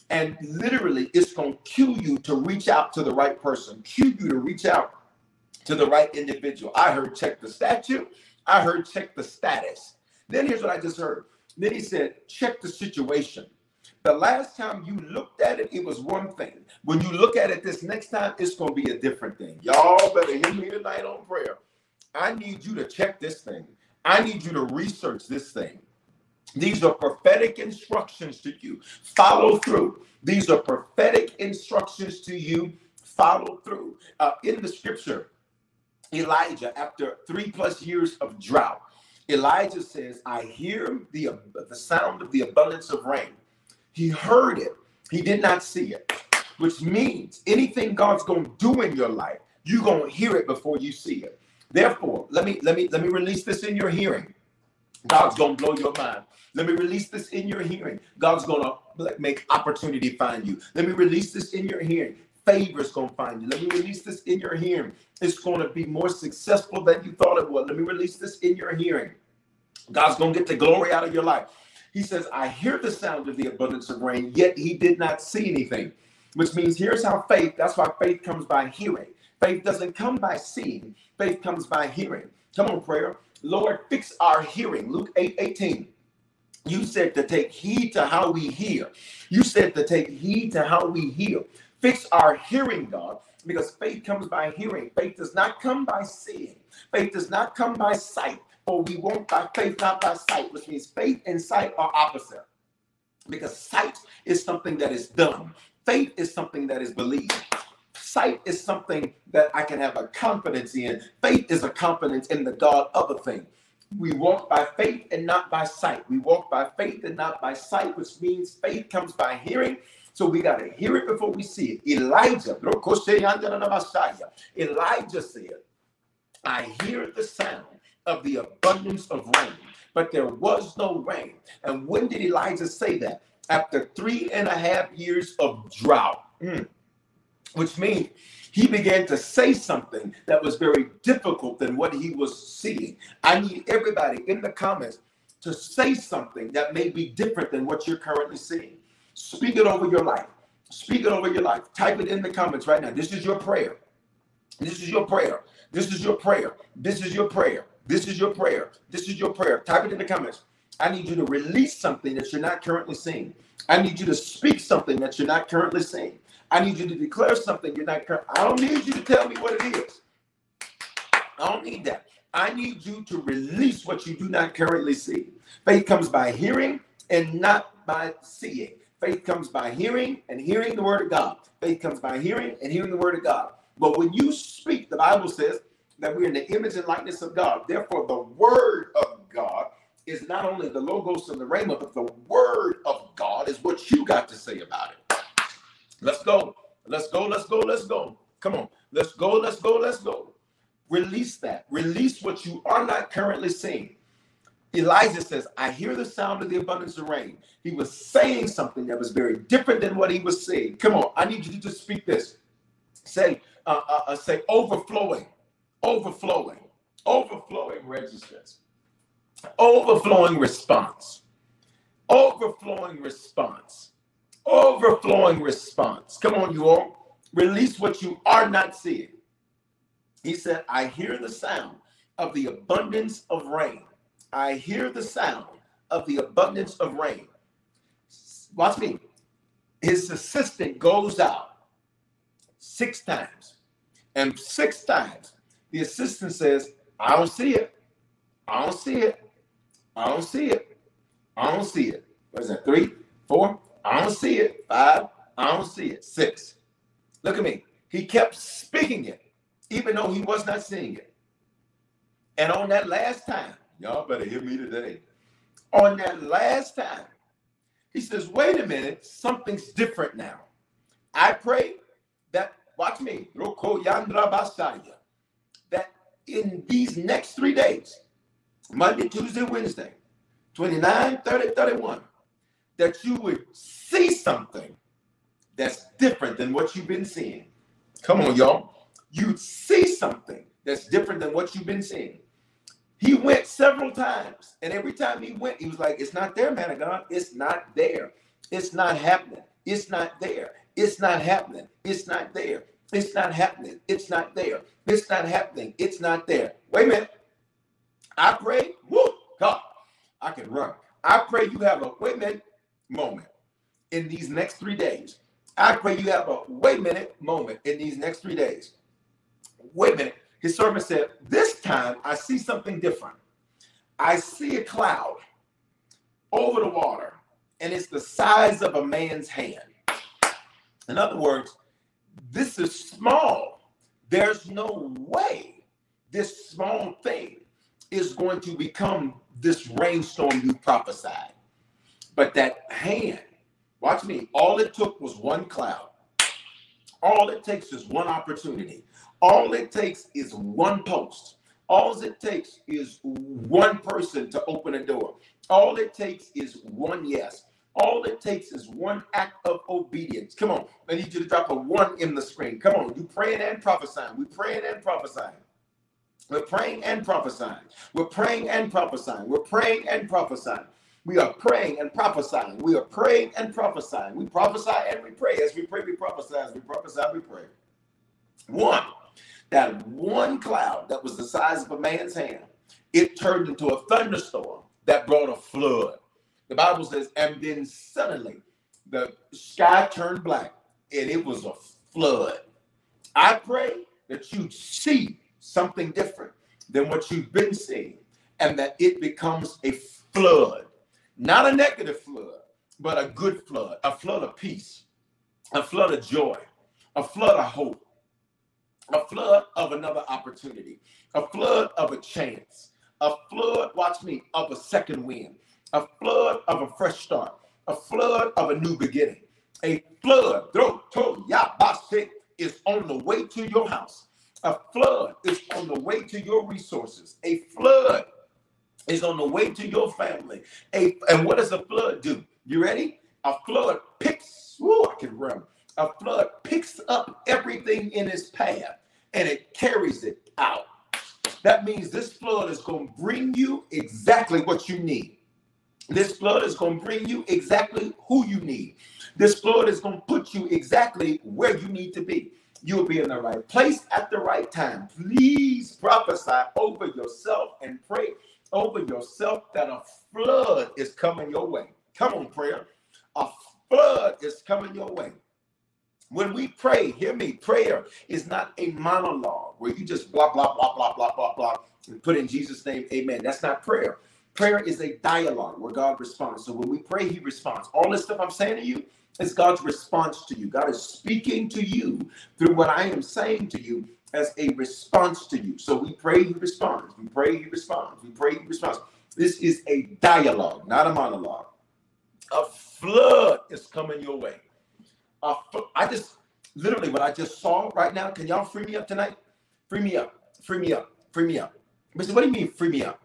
and literally it's going to cue you to reach out to the right person cue you to reach out to the right individual i heard check the statute i heard check the status then here's what i just heard then he said check the situation the last time you looked at it, it was one thing. When you look at it this next time, it's going to be a different thing. Y'all better hear me tonight on prayer. I need you to check this thing. I need you to research this thing. These are prophetic instructions to you. Follow through. These are prophetic instructions to you. Follow through. Uh, in the scripture, Elijah, after three plus years of drought, Elijah says, I hear the, the sound of the abundance of rain. He heard it, he did not see it, which means anything God's going to do in your life, you're going to hear it before you see it. Therefore, let me let me let me release this in your hearing. God's gonna blow your mind. Let me release this in your hearing. God's gonna make opportunity find you. Let me release this in your hearing. Favor is gonna find you. Let me release this in your hearing. It's gonna be more successful than you thought it would. Let me release this in your hearing. God's gonna get the glory out of your life. He says, I hear the sound of the abundance of rain, yet he did not see anything. Which means here's how faith, that's why faith comes by hearing. Faith doesn't come by seeing, faith comes by hearing. Come on, prayer. Lord, fix our hearing. Luke 8 18. You said to take heed to how we hear. You said to take heed to how we hear. Fix our hearing, God, because faith comes by hearing. Faith does not come by seeing. Faith does not come by sight. For we walk by faith, not by sight, which means faith and sight are opposite. Because sight is something that is done. Faith is something that is believed. Sight is something that I can have a confidence in. Faith is a confidence in the God of a thing. We walk by faith and not by sight. We walk by faith and not by sight, which means faith comes by hearing. So we got to hear it before we see it. Elijah, Elijah said, I hear the sound of the abundance of rain. But there was no rain. And when did Elijah say that? After three and a half years of drought. Mm. Which means he began to say something that was very difficult than what he was seeing. I need everybody in the comments to say something that may be different than what you're currently seeing. Speak it over your life. Speak it over your life. Type it in the comments right now. This is your prayer. This is your prayer. This is your prayer. This is your prayer. This is your prayer. This is your prayer. Type it in the comments. I need you to release something that you're not currently seeing. I need you to speak something that you're not currently seeing. I need you to declare something you're not. I don't need you to tell me what it is. I don't need that. I need you to release what you do not currently see. Faith comes by hearing and not by seeing. Faith comes by hearing and hearing the word of God. Faith comes by hearing and hearing the word of God. But when you speak, the Bible says that we're in the image and likeness of God. Therefore, the word of God is not only the logos and the rhema, but the word of God is what you got to say about it. Let's go. Let's go. Let's go. Let's go. Come on. Let's go. Let's go. Let's go. Release that. Release what you are not currently seeing. Elijah says, I hear the sound of the abundance of rain. He was saying something that was very different than what he was saying. Come on, I need you to just speak this. Say, uh, uh, uh, say overflowing, overflowing, overflowing registers, overflowing response, overflowing response, overflowing response. Come on, you all, release what you are not seeing. He said, I hear the sound of the abundance of rain. I hear the sound of the abundance of rain. Watch me. His assistant goes out six times. And six times, the assistant says, I don't see it. I don't see it. I don't see it. I don't see it. What is that? Three, four? I don't see it. Five? I don't see it. Six. Look at me. He kept speaking it, even though he was not seeing it. And on that last time, Y'all better hear me today. On that last time, he says, wait a minute, something's different now. I pray that, watch me, that in these next three days, Monday, Tuesday, Wednesday, 29, 30, 31, that you would see something that's different than what you've been seeing. Come on, y'all. You'd see something that's different than what you've been seeing. He went several times, and every time he went, he was like, It's not there, man of God. It's not there. It's not happening. It's not there. It's not happening. It's not there. It's not happening. It's not there. It's not happening. It's not there. Wait a minute. I pray, whoo, God, I can run. I pray you have a wait a minute moment in these next three days. I pray you have a wait a minute moment in these next three days. Wait a minute. His servant said, This time I see something different. I see a cloud over the water, and it's the size of a man's hand. In other words, this is small. There's no way this small thing is going to become this rainstorm you prophesied. But that hand, watch me, all it took was one cloud. All it takes is one opportunity. All it takes is one post. All it takes is one person to open a door. All it takes is one yes. All it takes is one act of obedience. Come on. I need you to drop a one in the screen. Come on. You praying and prophesying. We praying and prophesying. We're praying and prophesying. We're praying and prophesying. We're praying and prophesying. We are praying and prophesying. We are praying and prophesying. We prophesy and we pray. As we pray, we prophesy. As we prophesy, we pray. One that one cloud that was the size of a man's hand, it turned into a thunderstorm that brought a flood. The Bible says, and then suddenly the sky turned black and it was a flood. I pray that you see something different than what you've been seeing and that it becomes a flood, not a negative flood, but a good flood, a flood of peace, a flood of joy, a flood of hope, a flood of another opportunity, a flood of a chance, a flood, watch me, of a second wind, a flood of a fresh start, a flood of a new beginning, a flood, throw, to, yabasik, is on the way to your house. A flood is on the way to your resources. A flood is on the way to your family. A, and what does a flood do? You ready? A flood picks, whoo, I can run. A flood picks up everything in its path and it carries it out. That means this flood is going to bring you exactly what you need. This flood is going to bring you exactly who you need. This flood is going to put you exactly where you need to be. You'll be in the right place at the right time. Please prophesy over yourself and pray over yourself that a flood is coming your way. Come on, prayer. A flood is coming your way. When we pray, hear me, prayer is not a monologue where you just blah, blah, blah, blah, blah, blah, blah, and put in Jesus' name, amen. That's not prayer. Prayer is a dialogue where God responds. So when we pray, He responds. All this stuff I'm saying to you is God's response to you. God is speaking to you through what I am saying to you as a response to you. So we pray, He responds. We pray, He responds. We pray, He responds. This is a dialogue, not a monologue. A flood is coming your way. I just literally what I just saw right now. Can y'all free me up tonight? Free me up. Free me up. Free me up. Mister, what do you mean free me up?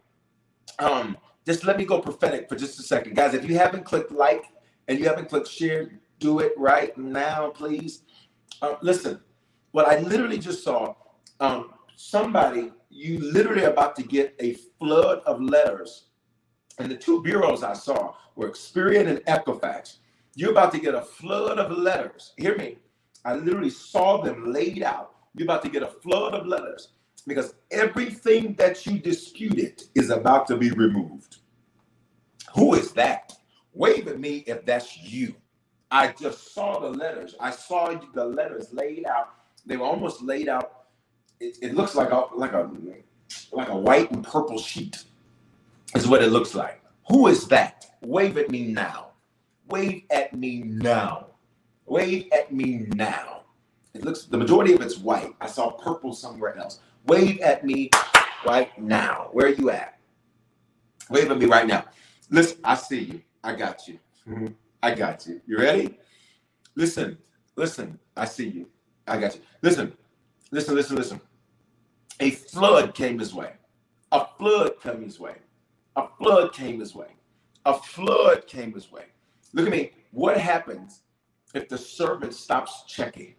Um, just let me go prophetic for just a second, guys. If you haven't clicked like and you haven't clicked share, do it right now, please. Uh, listen, what I literally just saw. Um, somebody, you literally about to get a flood of letters, and the two bureaus I saw were Experian and Equifax. You're about to get a flood of letters. Hear me. I literally saw them laid out. You're about to get a flood of letters because everything that you disputed is about to be removed. Who is that? Wave at me if that's you. I just saw the letters. I saw the letters laid out. They were almost laid out. It, it looks like a like a like a white and purple sheet. Is what it looks like. Who is that? Wave at me now. Wave at me now. Wave at me now. It looks the majority of it's white. I saw purple somewhere else. Wave at me right now. Where are you at? Wave at me right now. Listen, I see you. I got you. Mm-hmm. (laughs) I got you. You ready? Listen, listen. I see you. I got you. Listen, listen, listen, listen. A flood came his way. A flood came his way. A flood came his way. A flood came his way. Look at me. What happens if the servant stops checking?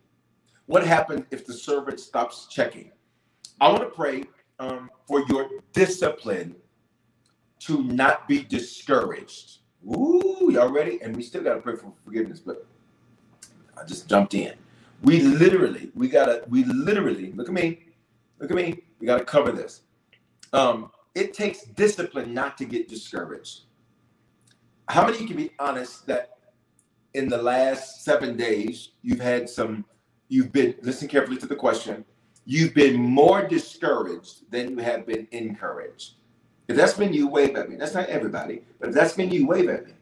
What happens if the servant stops checking? I want to pray um, for your discipline to not be discouraged. Ooh, y'all ready? And we still got to pray for forgiveness, but I just jumped in. We literally, we gotta, we literally, look at me, look at me. We gotta cover this. Um, it takes discipline not to get discouraged. How many can be honest that in the last seven days you've had some, you've been, listen carefully to the question, you've been more discouraged than you have been encouraged. If that's been you, wave at me. That's not everybody, but if that's been you, wave at me.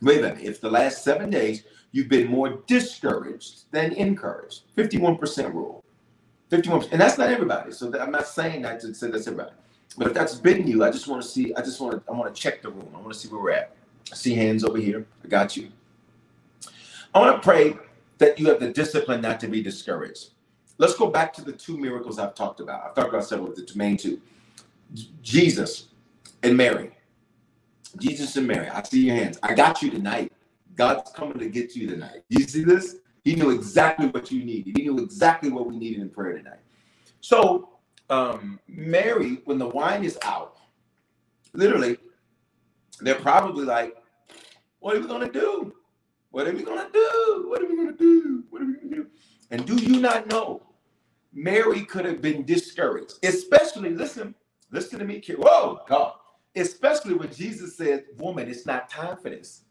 Wave at me. If the last seven days you've been more discouraged than encouraged, 51% rule. 51%. And that's not everybody. So I'm not saying that to say that's everybody. But if that's been you, I just want to see, I just want to, I want to check the room. I want to see where we're at. I see hands over here. I got you. I want to pray that you have the discipline not to be discouraged. Let's go back to the two miracles I've talked about. I've talked about several, of the main two. Jesus and Mary. Jesus and Mary. I see your hands. I got you tonight. God's coming to get you tonight. You see this? He knew exactly what you needed. He knew exactly what we needed in prayer tonight. So, um, Mary, when the wine is out, literally, they're probably like, What are we to do? What are we to do? What are we to do? What are we to do? And do you not know? Mary could have been discouraged, especially, listen, listen to me, kid. Whoa, God. Especially when Jesus said, Woman, it's not time for this.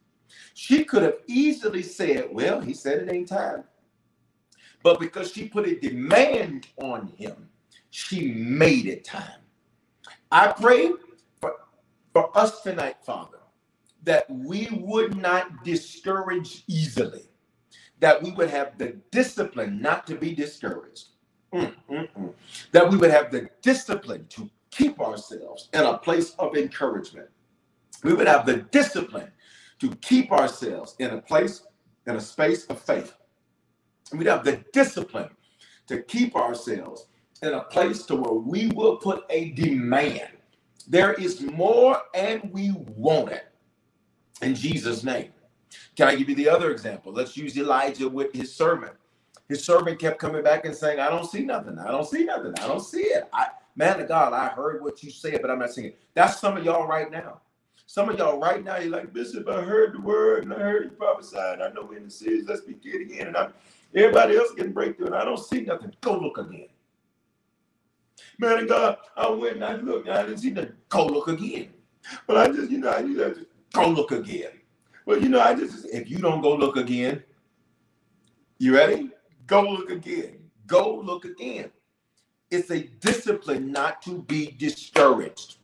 She could have easily said, Well, he said it ain't time. But because she put a demand on him, she made it time. I pray for, us tonight, Father, that we would not discourage easily, that we would have the discipline not to be discouraged, mm, mm, mm. that we would have the discipline to keep ourselves in a place of encouragement. We would have the discipline to keep ourselves in a place, in a space of faith. We'd have the discipline to keep ourselves in a place to where we will put a demand. There is more and we want it in Jesus' name. Can I give you the other example? Let's use Elijah with his servant. His servant kept coming back and saying, I don't see nothing. I don't see nothing. I don't see it. I man of God, I heard what you said, but I'm not seeing it. That's some of y'all right now. Some of y'all right now, you're like, Bishop, I heard the word and I heard you prophesied. I know in the series. Let's begin again. And I'm everybody else getting breakthrough, and I don't see nothing. Go look again. Man of God, I went and I looked, and I didn't see nothing. Go look again. But I just, you know, I just go look again. Well, you know, I just if you don't go look again, you ready? Go look again. Go look again. It's a discipline not to be discouraged.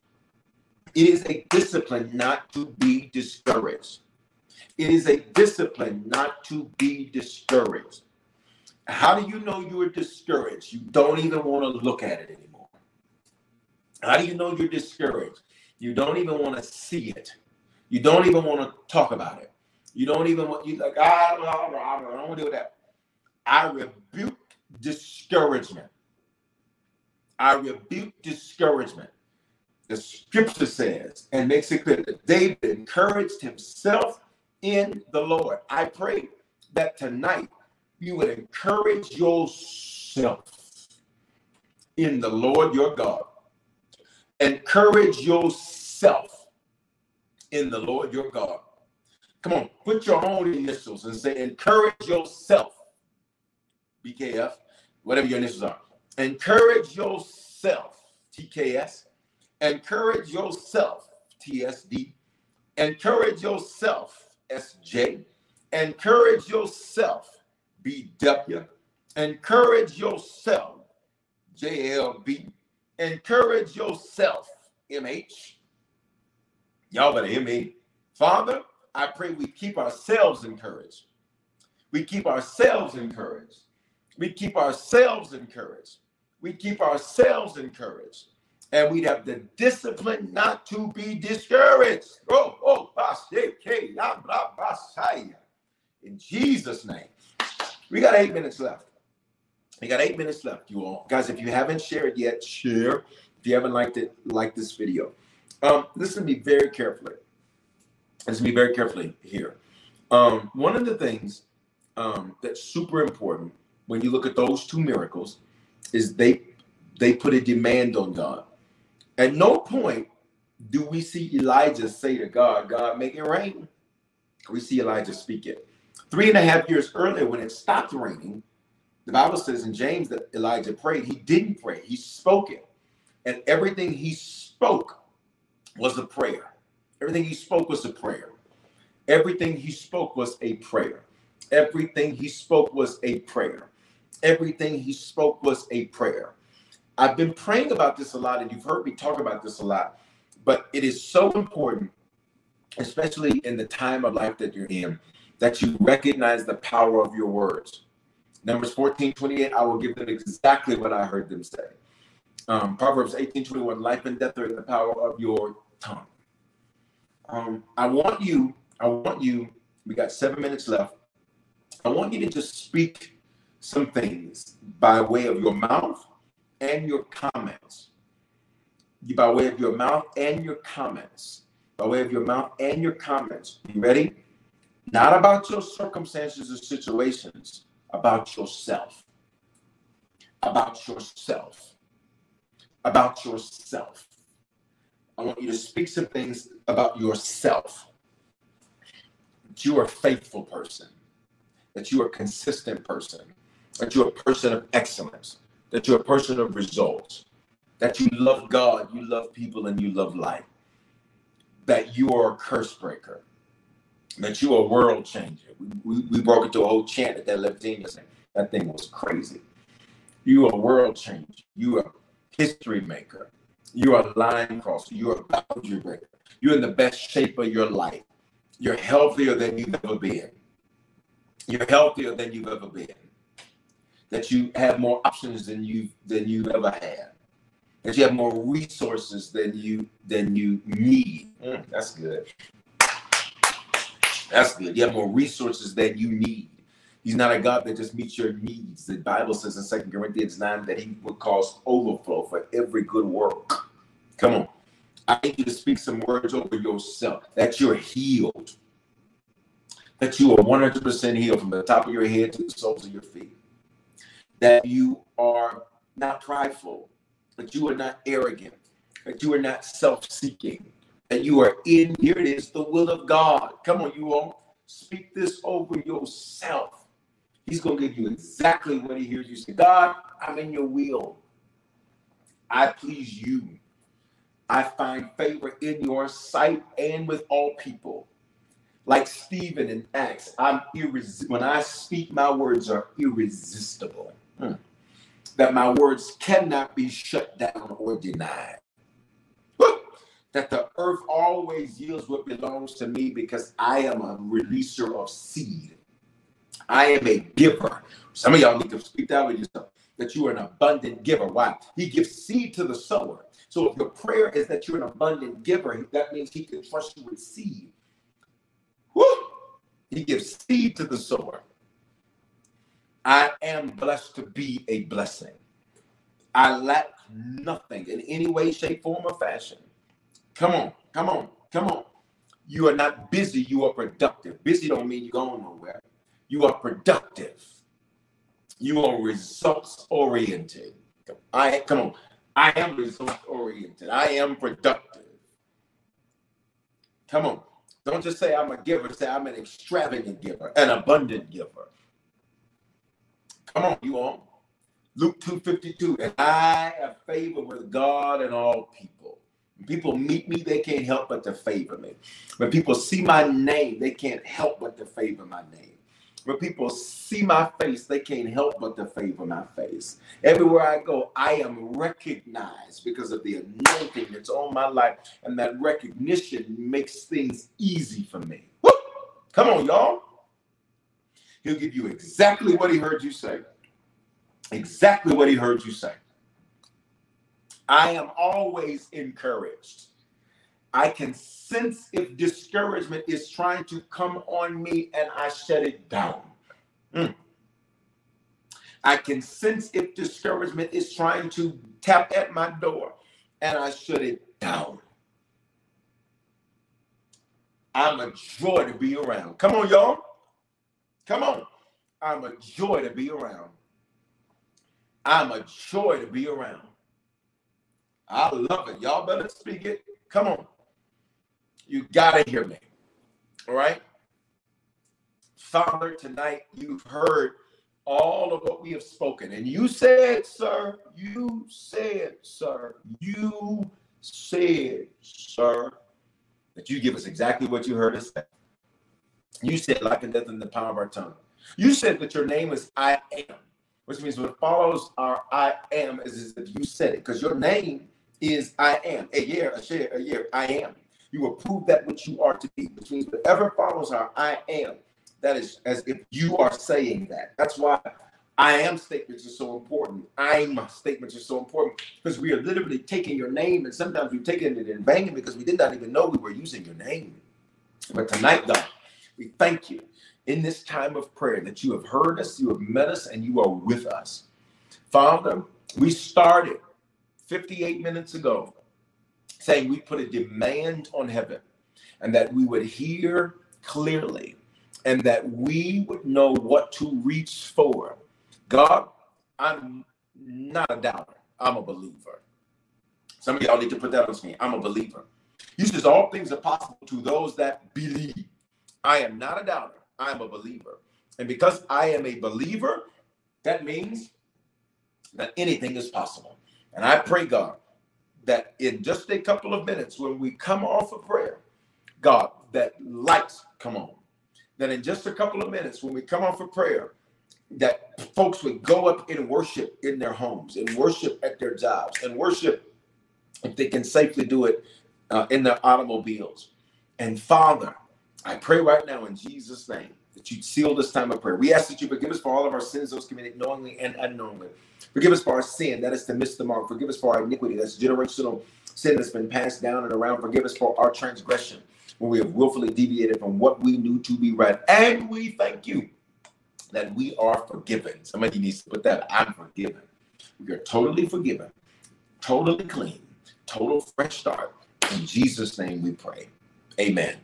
It is a discipline not to be discouraged. It is a discipline not to be discouraged. How do you know you are discouraged? You don't even want to look at it anymore. How do you know you're discouraged? You don't even want to see it. You don't even want to talk about it. You don't even want you like ah, I don't, want to deal with that. I rebuke discouragement. I rebuke discouragement the scripture says and makes it clear that David encouraged himself in the Lord. I pray that tonight you would encourage yourself in the Lord your God. Encourage yourself in the Lord your God. Come on, put your own initials and say, encourage yourself. BKF, whatever your initials are. Encourage yourself, TKS Encourage yourself, TSD. Encourage yourself, SJ. Encourage yourself, BW. Encourage yourself, JLB. Encourage yourself, MH. Y'all better hear me. Father, I pray we keep ourselves encouraged. We keep ourselves encouraged. We keep ourselves encouraged. We keep ourselves encouraged and we'd have the discipline not to be discouraged. Oh, oh, in Jesus' name. We got eight minutes left. We got eight minutes left, you all. Guys, if you haven't shared yet, share. If you haven't liked it, like this video. Um, listen to me very carefully. Listen to me very carefully here. Um, one of the things um, that's super important when you look at those two miracles is they they put a demand on God. At no point do we see Elijah say to God, God, make it rain. We see Elijah speak it. Three and a half years earlier, when it stopped raining, the Bible says in James that Elijah prayed. He didn't pray, he spoke it. And everything he spoke was a prayer. Everything he spoke was a prayer. Everything he spoke was a prayer. Everything he spoke was a prayer. Everything he spoke was a prayer. I've been praying about this a lot, and you've heard me talk about this a lot, but it is so important, especially in the time of life that you're in, that you recognize the power of your words. Numbers 14, 28, I will give them exactly what I heard them say. Um, Proverbs 18, 21, life and death are in the power of your tongue. Um, I want you, I want you, we got seven minutes left. I want you to just speak some things by way of your mouth and your comments. By way of your mouth and your comments. By way of your mouth and your comments. You ready? Not about your circumstances or situations, about yourself. About yourself. About yourself. I want you to speak some things about yourself. That you are a faithful person, that you are a consistent person, that you're a person of excellence, that you're a person of results, that you love God, you love people, and you love life, that you are a curse breaker, that you are a world changer. We, we, we broke into a whole chant at that Levitania thing. That thing was crazy. You are a world changer. You are a history maker. You are a line crosser. You are a boundary breaker. You're in the best shape of your life. You're healthier than you've ever been. You're healthier than you've ever been that you have more options than you than you've ever had that you have more resources than you than you need mm, that's good that's good you have more resources than you need He's not a God that just meets your needs. The Bible says in Second Corinthians 9 that he would cause overflow for every good work. Come on. I need you to speak some words over yourself that you're healed, that you are 100% healed from the top of your head to the soles of your feet, that you are not prideful, that you are not arrogant, that you are not self seeking, that you are in, here it is, the will of God. Come on, you all, speak this over yourself. He's going to give you exactly what he hears you say. God, I'm in your will. I please you. I find favor in your sight and with all people. Like Stephen in Acts, I'm irresistible. When I speak, my words are irresistible. Hmm. That my words cannot be shut down or denied. That the earth always yields what belongs to me because I am a releaser of seed. I am a giver. Some of y'all need to speak that with yourself that you are an abundant giver. Why? He gives seed to the sower. So if your prayer is that you're an abundant giver, that means he can trust you with seed. Woo! He gives seed to the sower. I am blessed to be a blessing. I lack nothing in any way, shape, form, or fashion. Come on, come on, come on. You are not busy, you are productive. Busy don't mean you're going nowhere. You are productive. You are results oriented. I come on. I am results oriented. I am productive. Come on. Don't just say I'm a giver, say I'm an extravagant giver, an abundant giver. Come on, you all. Luke 252. And I have favor with God and all people. When people meet me, they can't help but to favor me. When people see my name, they can't help but to favor my name. When people see my face, they can't help but to favor my face. Everywhere I go, I am recognized because of the anointing that's on my life, and that recognition makes things easy for me. Woo! Come on, y'all. He'll give you exactly what he heard you say. Exactly what he heard you say. I am always encouraged. I can sense if discouragement is trying to come on me and I shut it down. Mm. I can sense if discouragement is trying to tap at my door and I shut it down. I'm a joy to be around. Come on, y'all. Come on. I'm a joy to be around. I'm a joy to be around. I love it. Y'all better speak it. Come on. You got to hear me. All right? Father, tonight you've heard all of what we have spoken. And you said, sir, you said, sir, you said, sir, that you give us exactly what you heard us say. You said, like and death in the power of our tongue. You said that your name is I am, which means what follows our I am is, that you said it, because your name is I am. Ehyeh, asher, ehyeh, I am. You will prove that which you are to be, which means whatever follows our I am, that is as if you are saying that. That's why I am statements are so important. I'm statements are so important because we are literally taking your name, and sometimes we've taken it in vain because we did not even know we were using your name. But tonight, God, we thank you in this time of prayer that you have heard us, you have met us, and you are with us. Father, we started 58 minutes ago saying we put a demand on heaven and that we would hear clearly and that we would know what to reach for. God, I'm not a doubter, I'm a believer. Some of y'all need to put that on me. I'm a believer. He says, All things are possible to those that believe. I am not a doubter, I am a believer. And because I am a believer, that means that anything is possible. And I pray, God, that in just a couple of minutes, when we come off of prayer, God, that lights come on. That in just a couple of minutes, when we come off of prayer, that folks would go up and worship in their homes and worship at their jobs and worship if they can safely do it uh, in their automobiles. And Father, I pray right now in Jesus' name that you seal this time of prayer. We ask that you forgive us for all of our sins, those committed knowingly and unknowingly. Forgive us for our sin, that is to miss the mark. Forgive us for our iniquity, that's generational sin that's been passed down and around. Forgive us for our transgression when we have willfully deviated from what we knew to be right. And we thank you that we are forgiven. Somebody needs to put that. I'm forgiven. We are totally forgiven, totally clean, total fresh start. In Jesus' name we pray. Amen.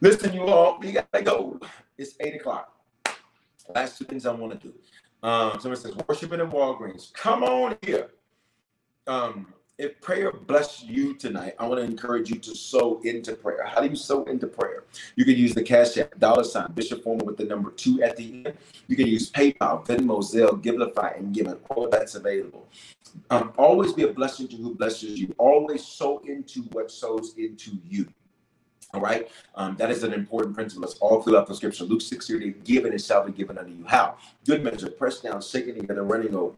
Listen, you all, we gotta go. It's eight o'clock. Last two things I want to do. Um, someone says worshiping in Walgreens. Come on here. Um, if prayer blessed you tonight, I want to encourage you to sow into prayer. How do you sow into prayer? You can use the cash app, dollar sign, Bishop Foreman with the number two at the end. You can use PayPal, Venmo, Zelle, Givelify, and Given. All that's available. Um, always be a blessing to who blesses you. Always sow into what sows into you. All right. Um, that is an important principle. It's all throughout the scripture. Luke 6 30, given it shall be given unto you. How? Good measure, pressed down, shaking together, running over.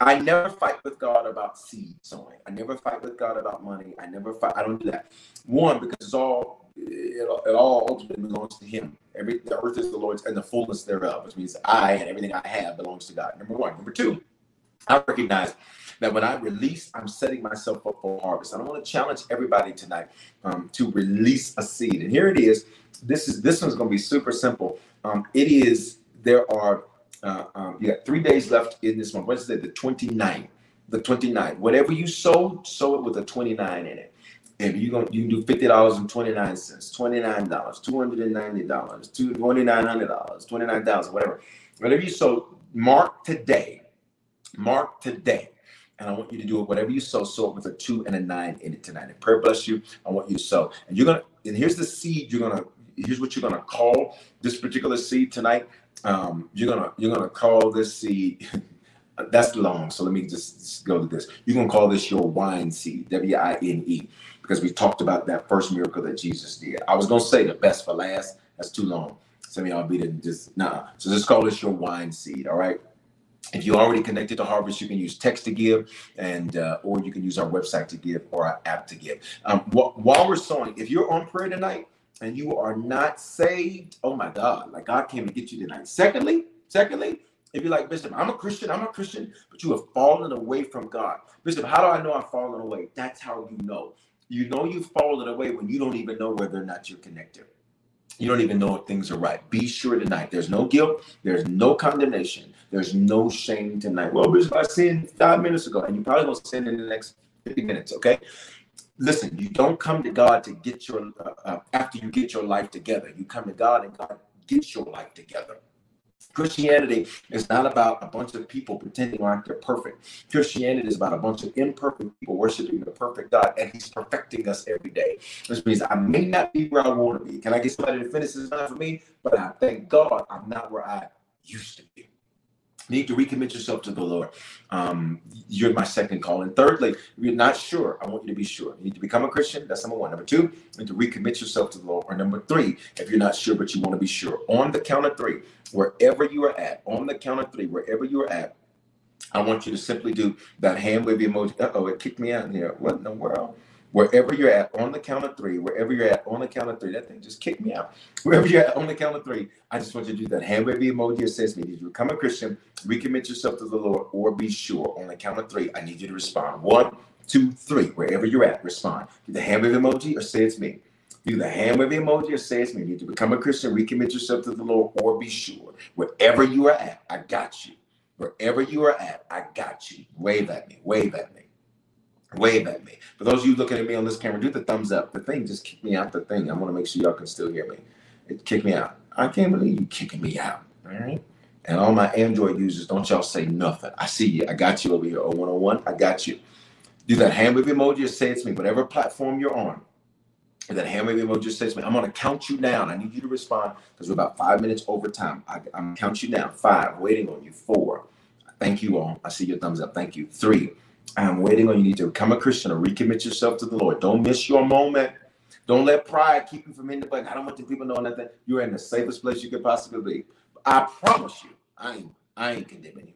I never fight with God about seed sowing. I never fight with God about money. I never fight. I don't do that. One, because it's all it, it all ultimately belongs to Him. Every the earth is the Lord's and the fullness thereof, which means I and everything I have belongs to God. Number one. Number two, I recognize that when I release, I'm setting myself up for harvest. And I want to challenge everybody tonight um, to release a seed. And here it is. This is this one's going to be super simple. Um, it is there are uh, um, you got three days left in this month. It? The 29th. The 29th. Whatever you sow, sow it with a 29 in it. If you going you can do fifty dollars and twenty nine cents, twenty nine dollars, two hundred and ninety dollars, two twenty nine hundred dollars, twenty nine thousand, whatever. Whatever you sow, mark today. Mark today and I want you to do it whatever you sow, sow it with a two and a nine in it tonight. And prayer bless you. I want you to sow. And you're gonna, and here's the seed you're gonna, here's what you're gonna call this particular seed tonight. Um, you're gonna, you're gonna call this seed. (laughs) that's long, so let me just, just go to this. You're gonna call this your wine seed, W-I-N-E, because we talked about that first miracle that Jesus did. I was gonna say the best for last. That's too long. Some of y'all be just nah. So just call this your wine seed. All right. If you're already connected to Harvest, you can use text to give, and uh, or you can use our website to give or our app to give. Um, wh- while we're sowing, if you're on prayer tonight and you are not saved, oh my God, like God came to get you tonight. Secondly, secondly, if you're like Bishop, I'm a Christian, I'm a Christian, but you have fallen away from God. Bishop, how do I know I've fallen away? That's how you know. You know you've fallen away when you don't even know whether or not you're connected. You don't even know if things are right. Be sure tonight. There's no guilt. There's no condemnation. There's no shame tonight. Well, Bishop, I sinned five minutes ago, and you probably gonna sin in the next 50 minutes, okay? Listen, you don't come to God to get your, uh, uh, after you get your life together. You come to God and God gets your life together. Christianity is not about a bunch of people pretending like they're perfect. Christianity is about a bunch of imperfect people worshiping the perfect God, and He's perfecting us every day. Which means I may not be where I want to be. Can I get somebody to finish this line for me? But I thank God I'm not where I used to be need to recommit yourself to the Lord. Um, you're my second call. And thirdly, if you're not sure, I want you to be sure. You need to become a Christian. That's number one. Number two, you need to recommit yourself to the Lord. Or number three, if you're not sure, but you want to be sure. On the count of three, wherever you are at, on the count of three, wherever you are at, I want you to simply do that hand wave emoji. Oh, it kicked me out in here. What in the world? Wherever you're at on the count of three, wherever you're at on the count of three, that thing just kicked me out. (laughs) Wherever you're at on the count of three, I just want you to do that hand wavy emoji that says me. Did you become a Christian, recommit yourself to the Lord, or be sure on the count of three? I need you to respond. One, two, three. Wherever you're at, respond. Do the hand wave emoji or say it's me. Do the hand wave emoji or say it's me. You need to become a Christian, recommit yourself to the Lord, or be sure. Wherever you are at, I got you. Wherever you are at, I got you. Wave at me. Wave at me wave at me. For those of you looking at me on this camera, do the thumbs up. The thing just kick me out the thing. I want to make sure y'all can still hear me. It kicked me out. I can't believe you kicking me out. All right. And all my Android users, don't y'all say nothing. I see you. I got you over here. 0101, I got you. Do that hand wave emoji or say it's me. Whatever platform you're on, And that hand wave emoji just says to me. I'm going to count you down. I need you to respond because we're about five minutes over time. I, I'm count you down. Five, waiting on you. Four. Thank you all. I see your thumbs up. Thank you. Three. I'm waiting on you. Need to become a Christian or recommit yourself to the Lord. Don't miss your moment. Don't let pride keep you from in the button. I don't want the people knowing that you're in the safest place you could possibly be. I promise you, I ain't I ain't condemning you.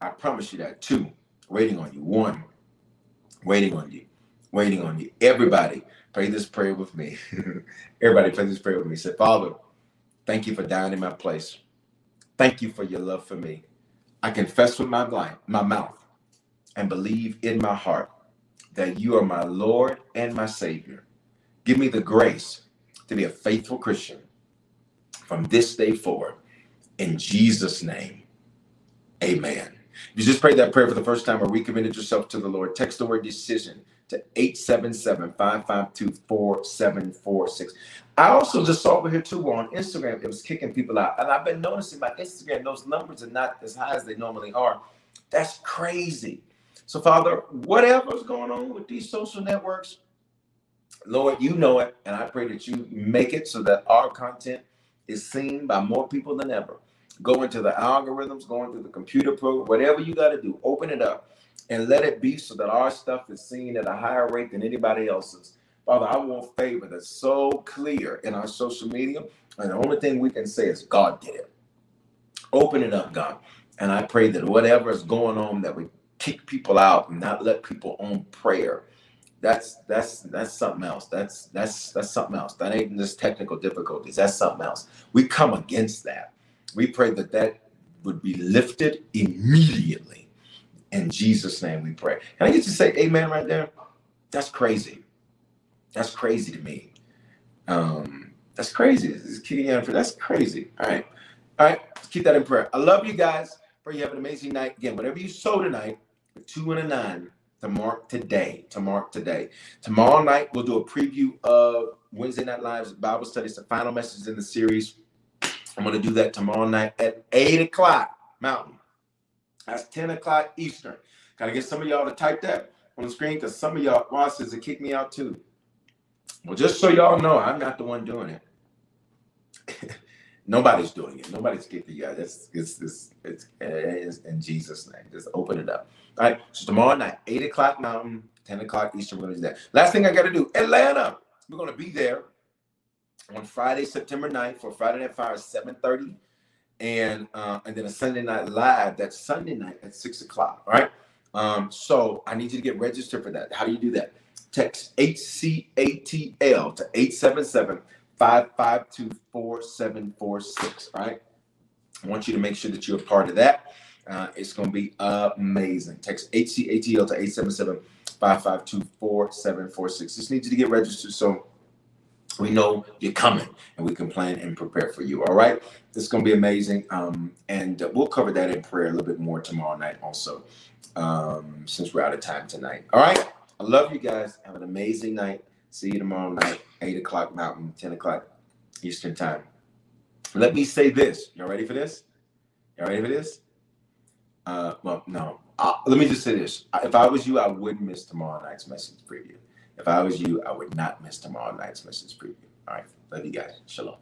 I promise you that. Two, waiting on you. One, waiting on you. Waiting on you. Everybody, pray this prayer with me. (laughs) Everybody, pray this prayer with me. Say, Father, thank you for dying in my place. Thank you for your love for me. I confess with my blind, my mouth and believe in my heart that you are my Lord and my Savior. Give me the grace to be a faithful Christian from this day forward. In Jesus' name, amen. If you just prayed that prayer for the first time or recommitted yourself to the Lord, text the word decision to 877-552-4746. I also just saw over here too on Instagram, it was kicking people out. And I've been noticing my Instagram, those numbers are not as high as they normally are. That's crazy. So, Father, whatever's going on with these social networks, Lord, you know it. And I pray that you make it so that our content is seen by more people than ever. Go into the algorithms, go into the computer program, whatever you got to do, open it up and let it be so that our stuff is seen at a higher rate than anybody else's. Father, I want favor that's so clear in our social media. And the only thing we can say is God did it. Open it up, God. And I pray that whatever is going on, that we kick people out and not let people on prayer. That's that's that's something else. That's that's that's something else. That ain't just technical difficulties. That's something else. We come against that. We pray that that would be lifted immediately. In Jesus' name, we pray. Can I get you to say Amen right there? That's crazy. That's crazy to me. Um, that's crazy. This is that's crazy. All right. All right. Let's keep that in prayer. I love you guys. Pray you have an amazing night. Again, whatever you sow tonight, two and a nine to mark today. To mark today. Tomorrow night, we'll do a preview of Wednesday Night Live's Bible studies, the final message in the series. I'm going to do that tomorrow night at 8 o'clock Mountain. That's 10 o'clock Eastern. Got to get some of y'all to type that on the screen because some of y'all bosses will kick me out too. Well, just so y'all know, I'm not the one doing it. (laughs) Nobody's doing it. Nobody's getting you out. It's, it's, it's, it's, it's in Jesus' name. Just open it up. All right. So tomorrow night, 8 o'clock Mountain, 10 o'clock Eastern, we're going to do that. Last thing I got to do Atlanta. We're going to be there on Friday, September 9th for Friday Night Fire 7:30. And uh, and then a Sunday night live. That's Sunday night at six o'clock. All right. Um, so I need you to get registered for that. How do you do that? Text HCATL to 877 552 4746. All right. I want you to make sure that you're a part of that. Uh, it's going to be amazing. Text HCATL to 877 552 4746. Just need you to get registered so we know you're coming and we can plan and prepare for you. All right. It's going to be amazing. Um, and we'll cover that in prayer a little bit more tomorrow night, also, um, since we're out of time tonight. All right. I love you guys. Have an amazing night. See you tomorrow night, 8 o'clock Mountain, 10 o'clock Eastern Time. Let me say this. Y'all ready for this? Y'all ready for this? Uh, well, no. Uh, let me just say this. If I was you, I wouldn't miss tomorrow night's message preview. If I was you, I would not miss tomorrow night's message preview. All right. Love you guys. Shalom.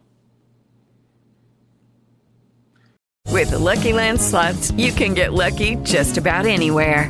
With the Lucky Land slots, you can get lucky just about anywhere.